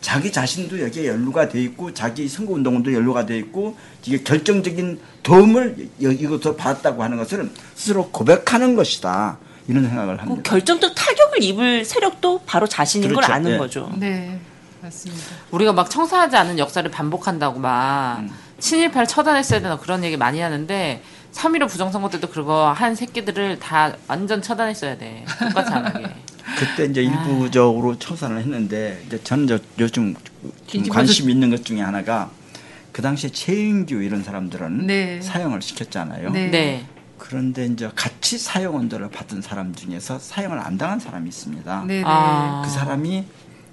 자기 자신도 여기에 연루가 돼 있고 자기 선거 운동도 연루가 돼 있고 이게 결정적인 도움을 여- 이것으로 받았다고 하는 것을 스스로 고백하는 것이다 이런 생각을 그 합니다. 결정적 타격을 입을 세력도 바로 자신인 걸 그렇죠. 아는 예. 거죠. 네. 맞습니다. 우리가 막 청사하지 않은 역사를 반복한다고 막 음. 친일파를 처단했어야 되나 그런 얘기 많이 하는데 3.15 부정선거 때도 그거 한 새끼들을 다 완전 처단했어야 돼. 똑같이 안 하게. 그때 이제 일부적으로 청산을 했는데 이제 저는 저, 요즘 관심 있는 것 중에 하나가 그 당시에 최인규 이런 사람들은 네. 사형을 시켰잖아요. 네. 네. 그런데 이제 같이 사형 언도를 받은 사람 중에서 사형을 안 당한 사람이 있습니다. 네, 네. 아. 그 사람이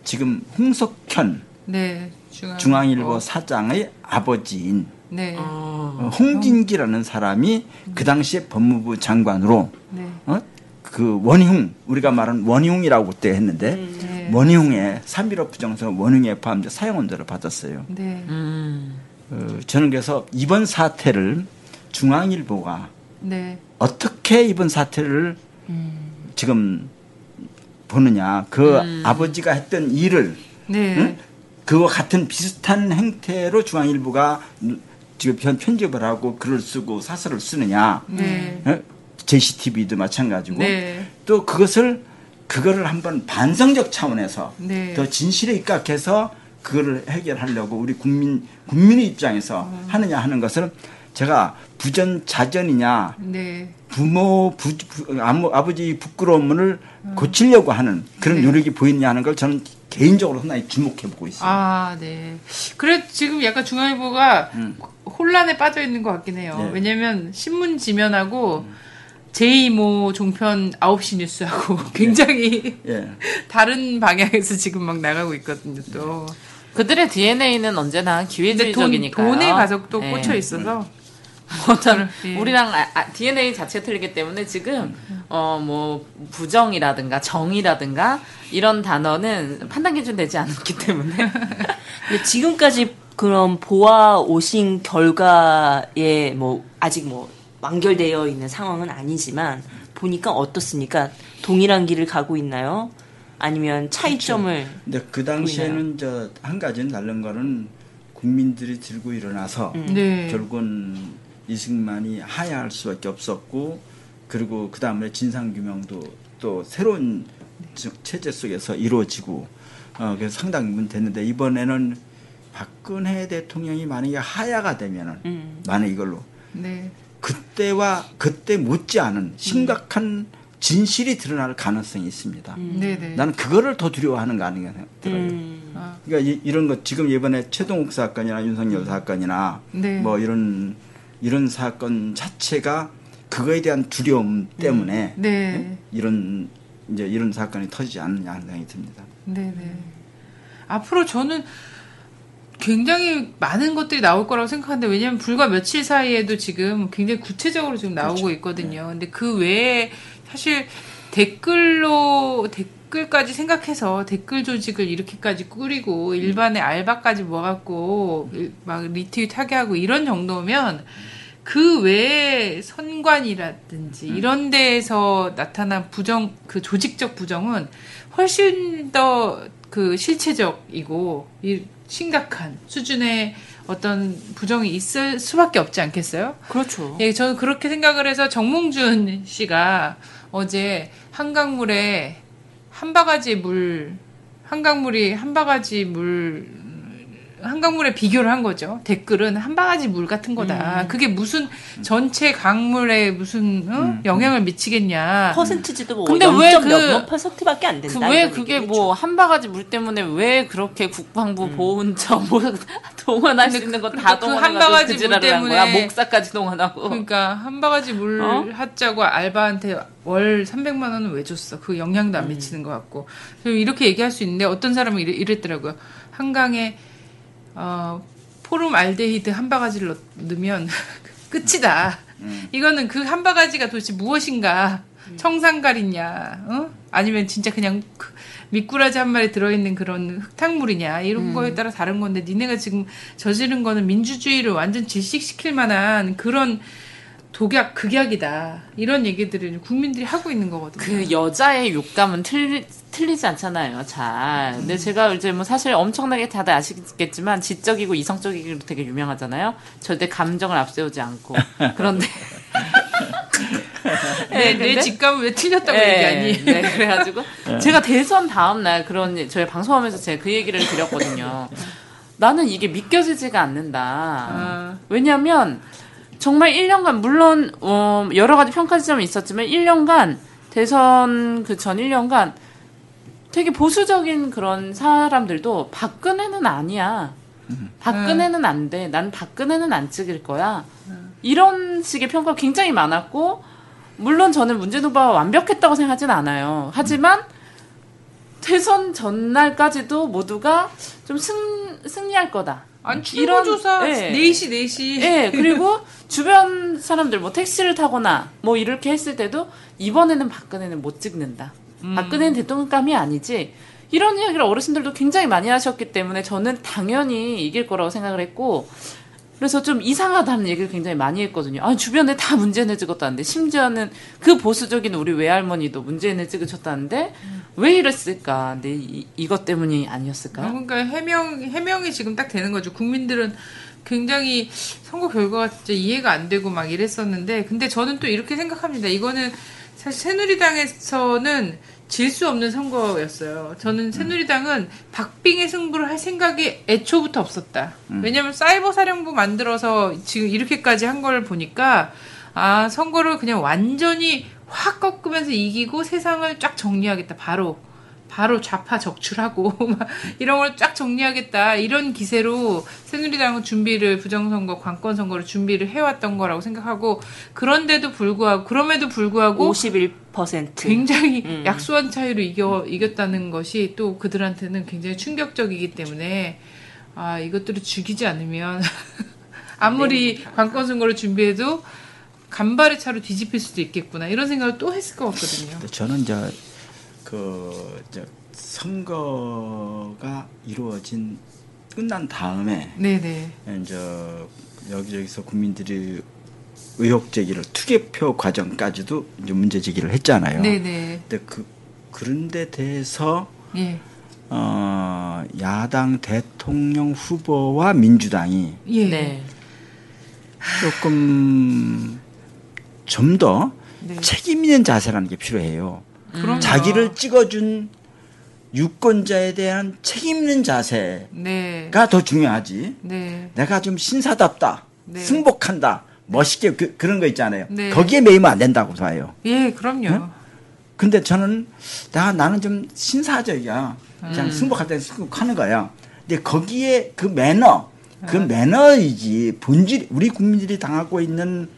지금 홍석현 네. 중앙 중앙 일보 어, 사장의 아버지인 네. 어, 홍진기라는 사람이 그 당시에 법무부 장관으로 네. 어? 그 원흉 우리가 말하는 원흉이라고 그때 했는데 네. 원흉에 3.15 부정선 원흉에 포함돼 사형 언도를 받았어요. 네. 음. 어, 저는 그래서 이번 사태를 중앙일보가 네. 어떻게 이번 사태를 지금 보느냐 그 아버지가 했던 일을 네. 응? 그와 같은 비슷한 행태로 중앙일보가 지금 편- 편집을 하고 글을 쓰고 사설을 쓰느냐 네. 어? JCTV도 마찬가지고 네. 또 그것을 그거를 한번 반성적 차원에서 네. 더 진실에 입각해서 그거를 해결하려고 우리 국민 국민의 입장에서 음. 하느냐 하는 것을 제가 부전자전이냐 네. 부모 부, 부- 아무, 아버지 부끄러움을 고치려고 하는 그런 음. 네. 노력이 보이느냐 하는 걸 저는 개인적으로 상당히 주목해 보고 있습니다. 아, 네. 그래 지금 약간 중앙일보가 혼란에 빠져 있는 것 같긴 해요. 네. 왜냐면 신문 지면하고 제2모 종편 9시 뉴스하고 굉장히 예. 다른 방향에서 지금 막 나가고 있거든요, 또. 그들의 DNA는 언제나 근데 돈, 기회주의적이니까. 돈에 가서 또 네. 꽂혀 있어서. 어떤 예. 우리랑 아, 아, DNA 자체가 틀리기 때문에 지금 어 뭐 부정이라든가 정이라든가 이런 단어는 판단 기준 되지 않았기 때문에 근데 지금까지 그런 보아 오신 결과에 뭐 아직 뭐 완결되어 있는 상황은 아니지만 보니까 어떻습니까? 동일한 길을 가고 있나요? 아니면 차이점을 근데 그 당시에는 저 한 가지는 다른 거는 국민들이 들고 일어나서 네. 결국은 이승만이 하야할 수밖에 없었고 그리고 그 다음에 진상 규명도 또 새로운 저- 체제 속에서 이루어지고 어 그래서 상당 부분 됐는데 이번에는 박근혜 대통령이 만약에 하야가 되면은 음. 만약 이걸로 네. 그때와 그때 못지 않은 심각한 진실이 드러날 가능성이 있습니다. 네, 네. 나는 그거를 더 두려워하는 거 아닌가 생각 들어요. 음. 아, 그러니까 이, 이런 것 지금 이번에 최동욱 사건이나 윤석열 사건이나 네. 뭐 이런 이런 사건 자체가 그거에 대한 두려움 때문에 네. 이런 이제 이런 사건이 터지지 않느냐 하는 생각이 듭니다. 네 네. 앞으로 저는 굉장히 많은 것들이 나올 거라고 생각하는데 왜냐하면 불과 며칠 사이에도 지금 굉장히 구체적으로 지금 나오고 그렇죠. 있거든요. 네. 근데 그 외에 사실 댓글로 댓 글까지 생각해서 댓글 조직을 이렇게까지 꾸리고 일반의 알바까지 모아갖고 막 리트윗 하게 하고 이런 정도면 그 외에 선관이라든지 이런 데에서 나타난 부정 그 조직적 부정은 훨씬 더 그 실체적이고 이 심각한 수준의 어떤 부정이 있을 수밖에 없지 않겠어요? 그렇죠. 예, 저는 그렇게 생각을 해서 정몽준 씨가 어제 한강물에 한 바가지 물, 한강물이 한 바가지 물, 한강물에 비교를 한 거죠. 댓글은 한 바가지 물 같은 거다. 음. 그게 무슨 전체 강물에 무슨 어? 영향을 미치겠냐. 퍼센티지도 뭐 근데 0. 왜몇 그- 몇 퍼센트밖에 안 된다. 그 왜 그게 뭐 한 바가지 물 때문에 왜 그렇게 국방부 보훈처 뭐 동원할 수 있는 거 그- 다 그한 동원해가지고 바가지 그물 지랄을 한 거야. 때문에 목사까지 동원하고. 그러니까 한 바가지 물 어? 하자고 알바한테 월 300만 원은 왜 줬어? 그 영향도 안 음. 미치는 것 같고. 이렇게 얘기할 수 있는데 어떤 사람은 이랬, 이랬더라고요. 한강에 어, 포름 알데히드 한 바가지를 넣- 넣으면 끝이다. 이거는 그 한 바가지가 도대체 무엇인가? 청산가리냐? 어? 아니면 진짜 그냥 그 미꾸라지 한 마리 들어있는 그런 흙탕물이냐 이런 거에 따라 다른 건데 니네가 지금 저지른 거는 민주주의를 완전 질식시킬 만한 그런 독약 극약이다 이런 얘기들을 국민들이 하고 있는 거거든요. 그 여자의 욕감은 틀리, 틀리지 않잖아요, 잘. 근데 제가 이제 뭐 사실 엄청나게 다들 아시겠지만 지적이고 이성적이기로 되게 유명하잖아요. 절대 감정을 앞세우지 않고. 그런데. 내, 네, 내 직감은 왜 틀렸다고 네, 얘기하니? 네, 그래가지고 제가 대선 다음 날 그런 저희 방송하면서 제가 그 얘기를 드렸거든요. 나는 이게 믿겨지지가 않는다. 아. 왜냐하면 정말 1년간 물론 어, 여러 가지 평가 지점이 있었지만 1년간 대선 그 전 1년간 되게 보수적인 그런 사람들도 박근혜는 아니야. 박근혜는 안 돼. 난 박근혜는 안 찍을 거야. 이런 식의 평가가 굉장히 많았고 물론 저는 문재인 후보가 완벽했다고 생각하진 않아요. 하지만 대선 전날까지도 모두가 좀 승, 승리할 거다. 아니 출구조사 네. 4시 4시 예, 그리고 주변 사람들 뭐 택시를 타거나 뭐 이렇게 했을 때도 이번에는 박근혜는 못 찍는다. 박근혜는 대통령감이 아니지. 이런 이야기를 어르신들도 굉장히 많이 하셨기 때문에 저는 당연히 이길 거라고 생각을 했고 그래서 좀 이상하다는 얘기를 굉장히 많이 했거든요. 아, 주변에 다 문재인을 찍었다는데 심지어는 그 보수적인 우리 외할머니도 문재인을 찍으셨다는데 왜 이랬을까? 근데 이, 이것 때문이 아니었을까요? 그러니까 해명 해명이 지금 딱 되는 거죠. 국민들은 굉장히 선거 결과가 진짜 이해가 안 되고 막 이랬었는데 근데 저는 또 이렇게 생각합니다. 이거는 사실 새누리당에서는 질 수 없는 선거였어요. 저는 새누리당은 박빙의 승부를 할 생각이 애초부터 없었다. 왜냐면 사이버 사령부 만들어서 지금 이렇게까지 한 걸 보니까 아 선거를 그냥 완전히 확 꺾으면서 이기고 세상을 쫙 정리하겠다. 바로 바로 좌파 적출하고 막 이런 걸 쫙 정리하겠다 이런 기세로 새누리당은 준비를 부정선거 관권 선거를 준비를 해왔던 거라고 생각하고 그런데도 불구하고 그럼에도 불구하고 51%. 굉장히 음. 약소한 차이로 이겨 이겼다는 것이 또 그들한테는 굉장히 충격적이기 때문에 아 이것들을 죽이지 않으면 아무리 관권 선거를 준비해도 간발의 차로 뒤집힐 수도 있겠구나 이런 생각을 또 했을 것 같거든요. 저는 이제 그 이제 선거가 이루어진 끝난 다음에 네네. 이제 여기저기서 국민들이 의혹 제기를 투개표 과정까지도 이제 문제 제기를 했잖아요. 네네. 근데 그 그런데 대해서 예. 어, 야당 대통령 후보와 민주당이 예. 네. 조금 좀더 네. 책임 있는 자세라는 게 필요해요. 그럼요. 자기를 찍어준 유권자에 대한 책임 있는 자세가 네. 더 중요하지. 네. 내가 좀 신사답다, 네. 승복한다, 멋있게 그, 런거 있잖아요. 네. 거기에 매이면 안 된다고 봐요. 예, 그럼요. 네? 근데 저는 나 나는 좀 신사적이야. 음. 그냥 승복할 때 승복하는 거야. 근데 거기에 그 매너, 그 매너이지 본질 우리 국민들이 당하고 있는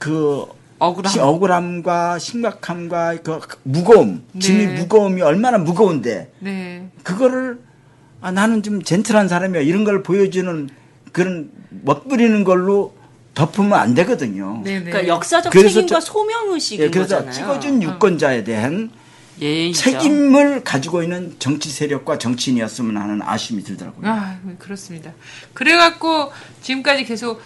그 억울함. 시- 억울함과 심각함과 그 무거움, 짐이 네. 무거움이 얼마나 무거운데 네. 그거를 아, 나는 좀 젠틀한 사람이야. 이런 걸 보여주는 그런 멋부리는 걸로 덮으면 안 되거든요. 네네. 그러니까 역사적 그래서 책임과 저- 소명 의식인 예, 그래서 거잖아요. 찍어준 유권자에 대한 예의죠. 책임을 가지고 있는 정치 세력과 정치인이었으면 하는 아쉬움이 들더라고요. 아, 그렇습니다. 그래갖고 지금까지 계속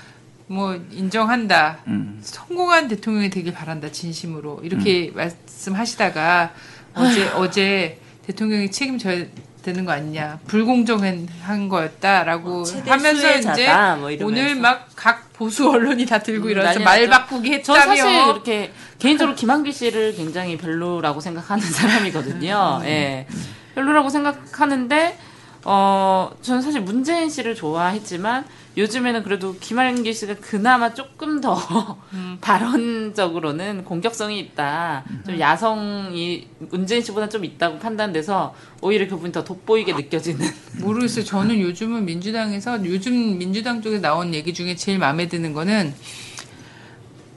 뭐 인정한다. 음. 성공한 대통령이 되길 바란다. 진심으로. 이렇게 음. 말씀하시다가 어제 어제 대통령이 책임져야 되는 거 아니냐. 불공정한 거였다라고 어, 하면서 이제 뭐. 오늘 막 각 보수 언론이 다 들고 음, 일어나서 말. 바꾸기 전 했다며. 사실 이렇게 개인적으로 김한길 씨를 굉장히 별로라고 생각하는 사람이거든요. 예. 별로라고 생각하는데 어 저는 사실 문재인 씨를 좋아했지만 요즘에는 그래도 김한길 씨가 그나마 조금 더 발언적으로는 공격성이 있다. 좀 야성이 문재인 씨보다 좀 있다고 판단돼서 오히려 그분이 더 돋보이게 느껴지는. 모르겠어요. 저는 요즘은 민주당에서 요즘 민주당 쪽에 나온 얘기 중에 제일 마음에 드는 거는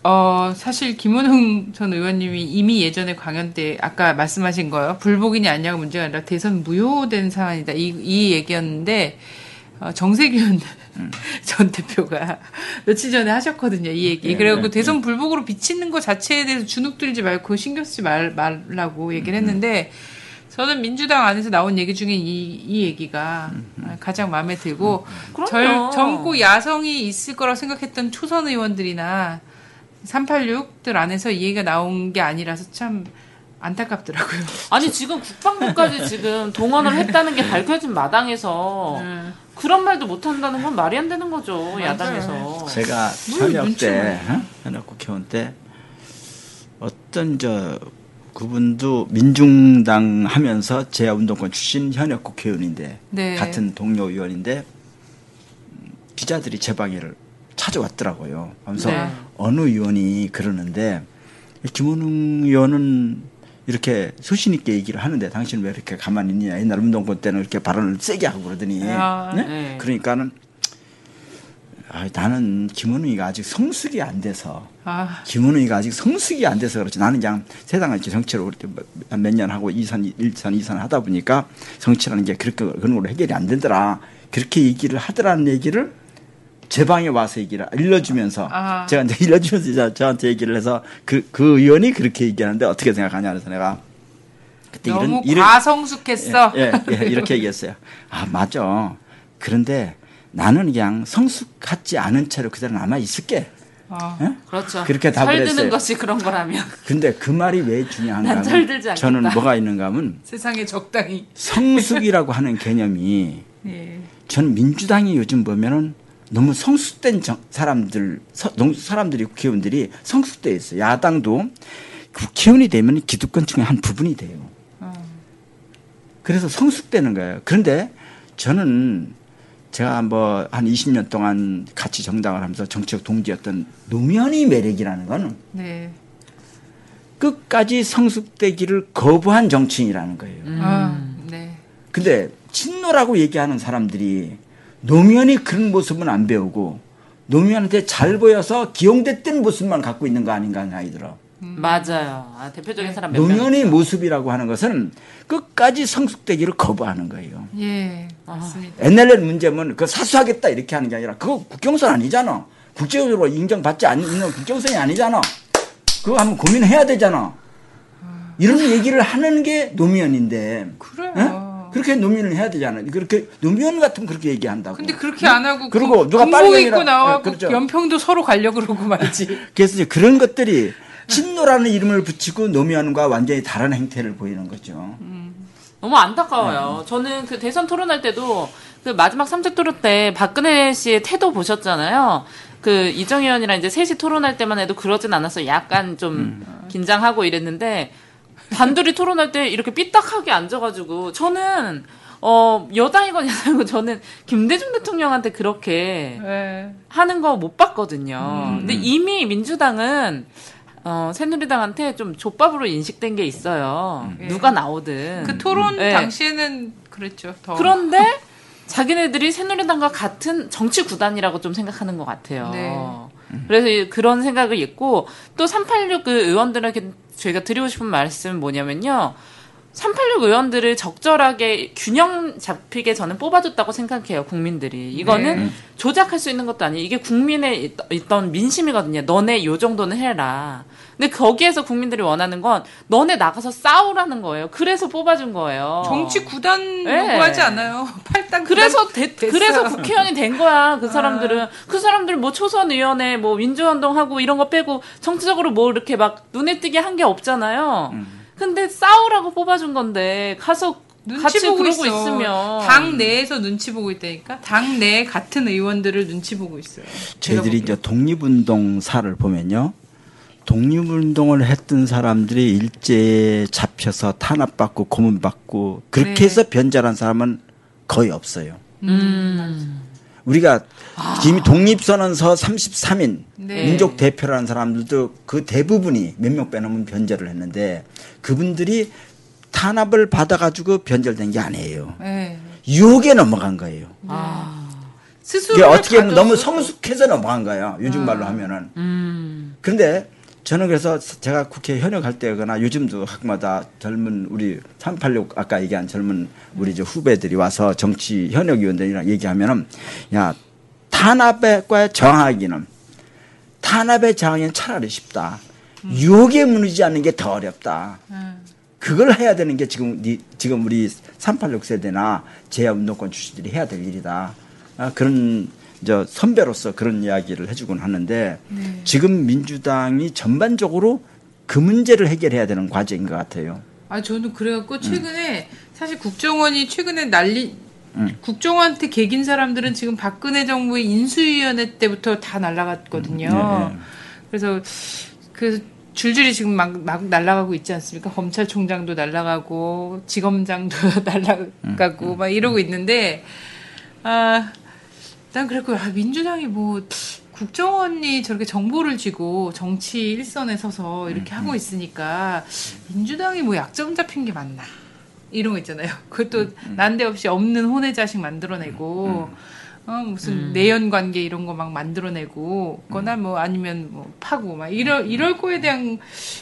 어 사실 김원흥 전 의원님이 이미 예전에 강연 때 아까 말씀하신 거요 불복이냐 아니냐가 문제가 아니라 대선 무효된 상황이다 이, 이 얘기였는데 어, 정세균 전 대표가 며칠 전에 하셨거든요 이 얘기 네, 그래갖고 네, 대선 불복으로 비치는 것 자체에 대해서 주눅 들지 말고 신경 쓰지 말, 말라고 얘기를 했는데 저는 민주당 안에서 나온 얘기 중에 이, 이 얘기가 가장 마음에 들고. 절, 젊고 야성이 있을 거라고 생각했던 초선 의원들이나 386들 안에서 이 얘기가 나온 게 아니라서 참 안타깝더라고요. 아니 지금 국방부까지 지금 동원을 했다는 게 밝혀진 마당에서 음. 그런 말도 못 한다는 건 말이 안 되는 거죠 야당에서. 제가 뭘 현역 때, 어? 현역 국회의원 때 어떤 저 그분도 민중당 하면서 제야운동권 출신 현역 국회의원인데 네. 같은 동료 의원인데 음, 기자들이 제 방에를 찾아왔더라고요. 그래서 네. 어느 의원이 그러는데 김원웅 의원은 이렇게 소신 있게 얘기를 하는데 당신은 왜 이렇게 가만히 있냐? 옛날 운동권 때는 이렇게 발언을 세게 하고 그러더니 아, 네? 네. 그러니까는 아, 나는 김원웅이가 아직 성숙이 안 돼서 아, 김원웅이가 아직 성숙이 안 돼서 그렇지 나는 그냥 세상을 이렇게 정치를 몇 년 하고 이선 일선 이선 하다 보니까 정치라는 게 그렇게 그런 걸로 해결이 안 되더라 그렇게 얘기를 하더라는 얘기를 제 방에 와서 얘기를 일러주면서 아. 제가 이제 일러주면서 저한테 얘기를 해서 그, 그 의원이 그렇게 얘기하는데 어떻게 생각하냐 그래서 내가 그때 너무 이런 이런 과성숙했어. 예, 예, 예, 이렇게 얘기했어요. 아, 맞아. 그런데 나는 그냥 성숙하지 않은 채로 그대로 남아 있을게. 어. 예? 그렇죠. 그렇게 답을 철드는 했어요. 것이 그런 거라면 근데 그 말이 왜 중요한가 하면. 저는 뭐가 있는가 하면 세상에 적당히. 성숙이라고 하는 개념이 예. 전 민주당이 요즘 보면은 너무 성숙된 정- 사람들, 서- 농- 사람들이 국회의원들이 성숙돼 있어요. 야당도 국회의원이 되면 기득권층의 한 부분이 돼요. 그래서 성숙되는 거예요. 그런데 저는 제가 뭐 한 20년 동안 같이 정당을 하면서 정치적 동지였던 노무현의 매력이라는 거는 네. 끝까지 성숙되기를 거부한 정치인이라는 거예요. 아, 네. 근데 친노라고 얘기하는 사람들이 노무현이 그런 모습은 안 배우고 노무현한테 잘 보여서 기용됐던 모습만 갖고 있는 거 아닌가 하는 생각이 들어. 맞아요. 아, 대표적인 사람 몇 명. 노무현의 모습이라고 하는 것은 끝까지 성숙되기를 거부하는 거예요. 예. 맞습니다. 옛날에 문제면 그 사수하겠다 이렇게 하는 게 아니라 그거 국경선 아니잖아. 국제적으로 인정받지 않는 국경선이 아니잖아. 그거 한번 고민해야 되잖아. 이런 얘기를 하는 게 노무현인데. 그래요. 예? 그렇게 노무현을 해야 되잖아. 그렇게 노무현 같으면 그렇게 얘기한다고. 근데 그렇게 안 하고 그리고 군- 누가 빨갱이라- 입고 나와고 예, 그렇죠. 연평도 서로 가려 그러고 말지. 그래서 이제 그런 것들이 친노라는 이름을 붙이고 노무현과 완전히 다른 행태를 보이는 거죠. 너무 안타까워요. 저는 그 대선 토론할 때도 그 마지막 삼색 토론 때 박근혜 씨의 태도 보셨잖아요. 그 이정 의원이랑 이제 셋이 토론할 때만 해도 그러진 않았어요. 약간 좀 긴장하고 이랬는데 단둘이 토론할 때 이렇게 삐딱하게 앉아가지고 저는 어 여당이건 야당이건 저는 김대중 대통령한테 그렇게 예. 하는 거 못 봤거든요. 근데 이미 민주당은 어, 새누리당한테 좀 족밥으로 인식된 게 있어요. 음. 누가 나오든. 그 토론 네. 당시에는 그랬죠. 더. 그런데 자기네들이 새누리당과 같은 정치 구단이라고 좀 생각하는 것 같아요. 네. 그래서 그런 생각을 있고 또 386 그 의원들에게 제가 드리고 싶은 말씀은 뭐냐면요. 386 의원들을 적절하게 균형 잡히게 저는 뽑아줬다고 생각해요, 국민들이. 이거는 네. 조작할 수 있는 것도 아니에요. 이게 국민의 있- 있던 민심이거든요. 너네 요 정도는 해라. 근데 거기에서 국민들이 원하는 건 너네 나가서 싸우라는 거예요. 그래서 뽑아준 거예요. 정치 구단 네. 요구하지 않아요. 팔당 그래서 구단 대-. 그래서 국회의원이 된 거야 그 사람들은 그 사람들 뭐 초선 의원회 뭐 민주운동 하고 이런 거 빼고 정치적으로 뭐 이렇게 막 눈에 띄게 한 게 없잖아요. 근데 싸우라고 뽑아준 건데 가서 눈치 같이 보고 그러고 있어. 있으면 당 내에서 눈치 보고 있다니까. 당 내 같은 의원들을 눈치 보고 있어요. 저희들이. 이제 독립운동사를 보면요. 독립운동을 했던 사람들이 일제에 잡혀서 탄압받고 고문받고 그렇게 네. 해서 변절한 사람은 거의 없어요. 음. 우리가 이미 독립선언서 33인 네. 민족 대표라는 사람들도 그 대부분이 몇 명 빼놓으면 변절을 했는데 그분들이 탄압을 받아가지고 변절된 게 아니에요. 네. 유혹에 넘어간 거예요. 스스로 이게 어떻게 보면 너무 성숙해서 넘어간 거예요. 요즘 말로 하면은. 음. 그런데 저는 그래서 제가 국회 현역할 때거나 요즘도 학마다 젊은 우리 386 아까 얘기한 젊은 우리 저 후배들이 와서 정치 현역 위원들이랑 얘기하면은 야 탄압과 저항하기는 탄압에 저항하기는 차라리 쉽다. 유혹에 무너지지 않는 게 더 어렵다. 그걸 해야 되는 게 지금 니- 지금 우리 386 세대나 제야 운동권 출신들이 해야 될 일이다. 아, 그런 저 선배로서 그런 이야기를 해주곤 하는데 지금 민주당이 전반적으로 그 문제를 해결해야 되는 과제인 것 같아요. 아 저는 음. 그래갖고 최근에 사실 국정원이 최근에 난리 음. 국정원한테 개긴 사람들은 지금 박근혜 정부의 인수위원회 때부터 다 날라갔거든요. 네, 네. 그래서 그 줄줄이 지금 막, 막 날아가고 있지 않습니까? 검찰총장도 날아가고 지검장도 날아가고 음, 막 이러고 있는데 아, 난 그랬고 아, 민주당이 뭐 국정원이 저렇게 정보를 쥐고 정치 일선에 서서 이렇게 음, 하고 있으니까 민주당이 뭐 약점 잡힌 게 맞나? 이런 거 있잖아요. 그것도 음, 난데없이 없는 혼의 자식 만들어내고 어, 무슨 내연 관계 이런 거 막 만들어내고 거나 뭐 아니면 뭐 파고 막 이럴 이럴 거에 대한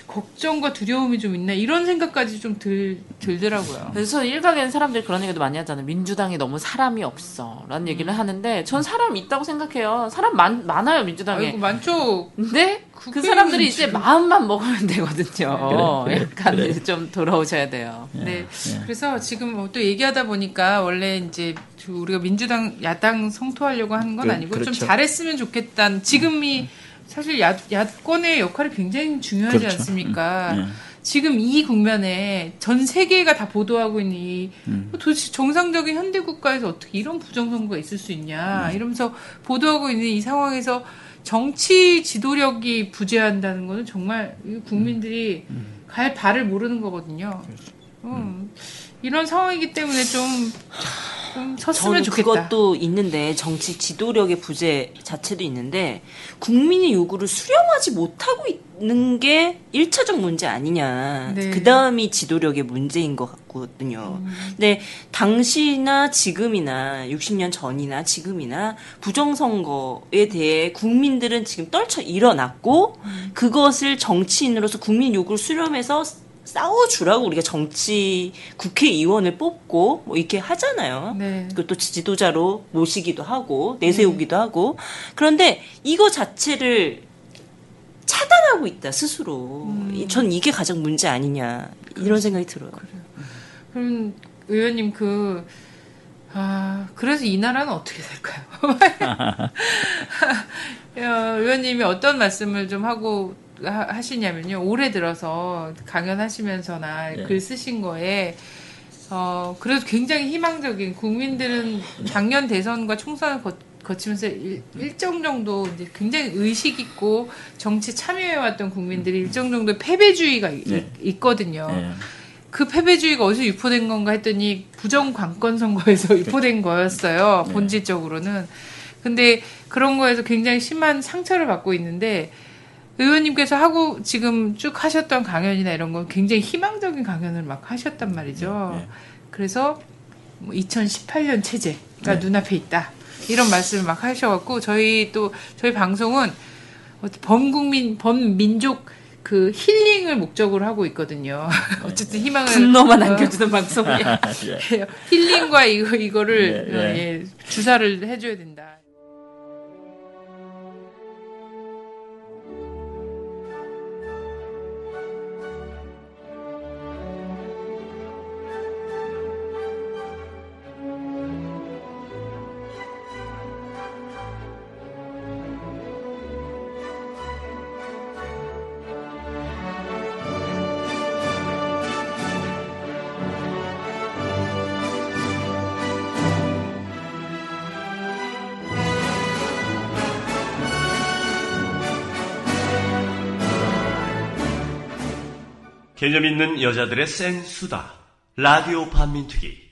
걱정과 두려움이 좀 있나 이런 생각까지 좀 들 들더라고요. 그래서 일각에는 사람들이 그런 얘기도 많이 하잖아요. 민주당이 너무 사람이 없어. 라는 얘기를 하는데 전 사람 있다고 생각해요. 사람 많, 많아요, 민주당에. 아이고 많죠. 근데 그 사람들이 이제 마음만 먹으면 되거든요. 약간 좀 돌아오셔야 돼요. 네. 그래서 지금 뭐 또 얘기하다 보니까 원래 이제 그 우리가 민주당 야당 성토하려고 하는 건 그- 아니고 좀 그렇죠. 잘했으면 좋겠다는 지금이 사실 야, 야권의 역할이 굉장히 중요하지 그렇죠. 않습니까? 음, 예. 지금 이 국면에 전 세계가 다 보도하고 있는 이 음. 도대체 정상적인 현대 국가에서 어떻게 이런 부정선거가 있을 수 있냐 음. 이러면서 보도하고 있는 이 상황에서 정치 지도력이 부재한다는 거는 정말 이 국민들이 음. 갈 바를 모르는 거거든요. 음, 이런 상황이기 때문에 좀, 좀 섰으면 저는 좋겠다. 그것도 있는데 정치 지도력의 부재 자체도 있는데 국민의 요구를 수렴하지 못하고 있는 게 1차적 문제 아니냐. 네. 그 다음이 지도력의 문제인 것 같거든요. 음. 근데 당시나 지금이나 60년 전이나 지금이나 부정선거에 대해 국민들은 지금 떨쳐 일어났고 음. 그것을 정치인으로서 국민 요구를 수렴해서 싸워주라고 우리가 정치 국회의원을 뽑고 뭐 이렇게 하잖아요. 네. 그것도 지도자로 모시기도 하고 내세우기도 하고 그런데 이거 자체를 차단하고 있다 스스로. 이- 전 이게 가장 문제 아니냐 이런 생각이 들어요. 그럼 의원님 그, 아, 그래서 이 나라는 어떻게 될까요? 어, 의원님이 어떤 말씀을 좀 하고 하, 시냐면요 올해 들어서 강연하시면서나 네. 글 쓰신 거에 어, 그래도 굉장히 희망적인 국민들은 작년 대선과 총선을 거, 거치면서 일, 일정 정도 이제 굉장히 의식 있고 정치 참여해왔던 국민들이 일정 정도 패배주의가 이- 네. 있 거든요. 예. 그 패배주의가 어디서 유포된 건가 했더니 부정 관건 선거에서 유포된 거였어요. 본질적으로는. 근데 그런 거에서 굉장히 심한 상처를 받고 있는데 의원님께서 하고 지금 쭉 하셨던 강연이나 이런 건 굉장히 희망적인 강연을 막 하셨단 말이죠. 네. 네. 그래서 뭐 2018년 체제가 네. 눈앞에 있다. 이런 말씀을 막 하셔갖고 저희 또 저희 방송은 범국민 범민족 그 힐링을 목적으로 하고 있거든요. 어쨌든 희망을 분노만 어. 안겨주는 방송이에요. 힐링과 이거 이거를 예, 예, 어, 예 주사를 해줘야 된다. 개념 있는 여자들의 센 수다. 라디오 반민특위.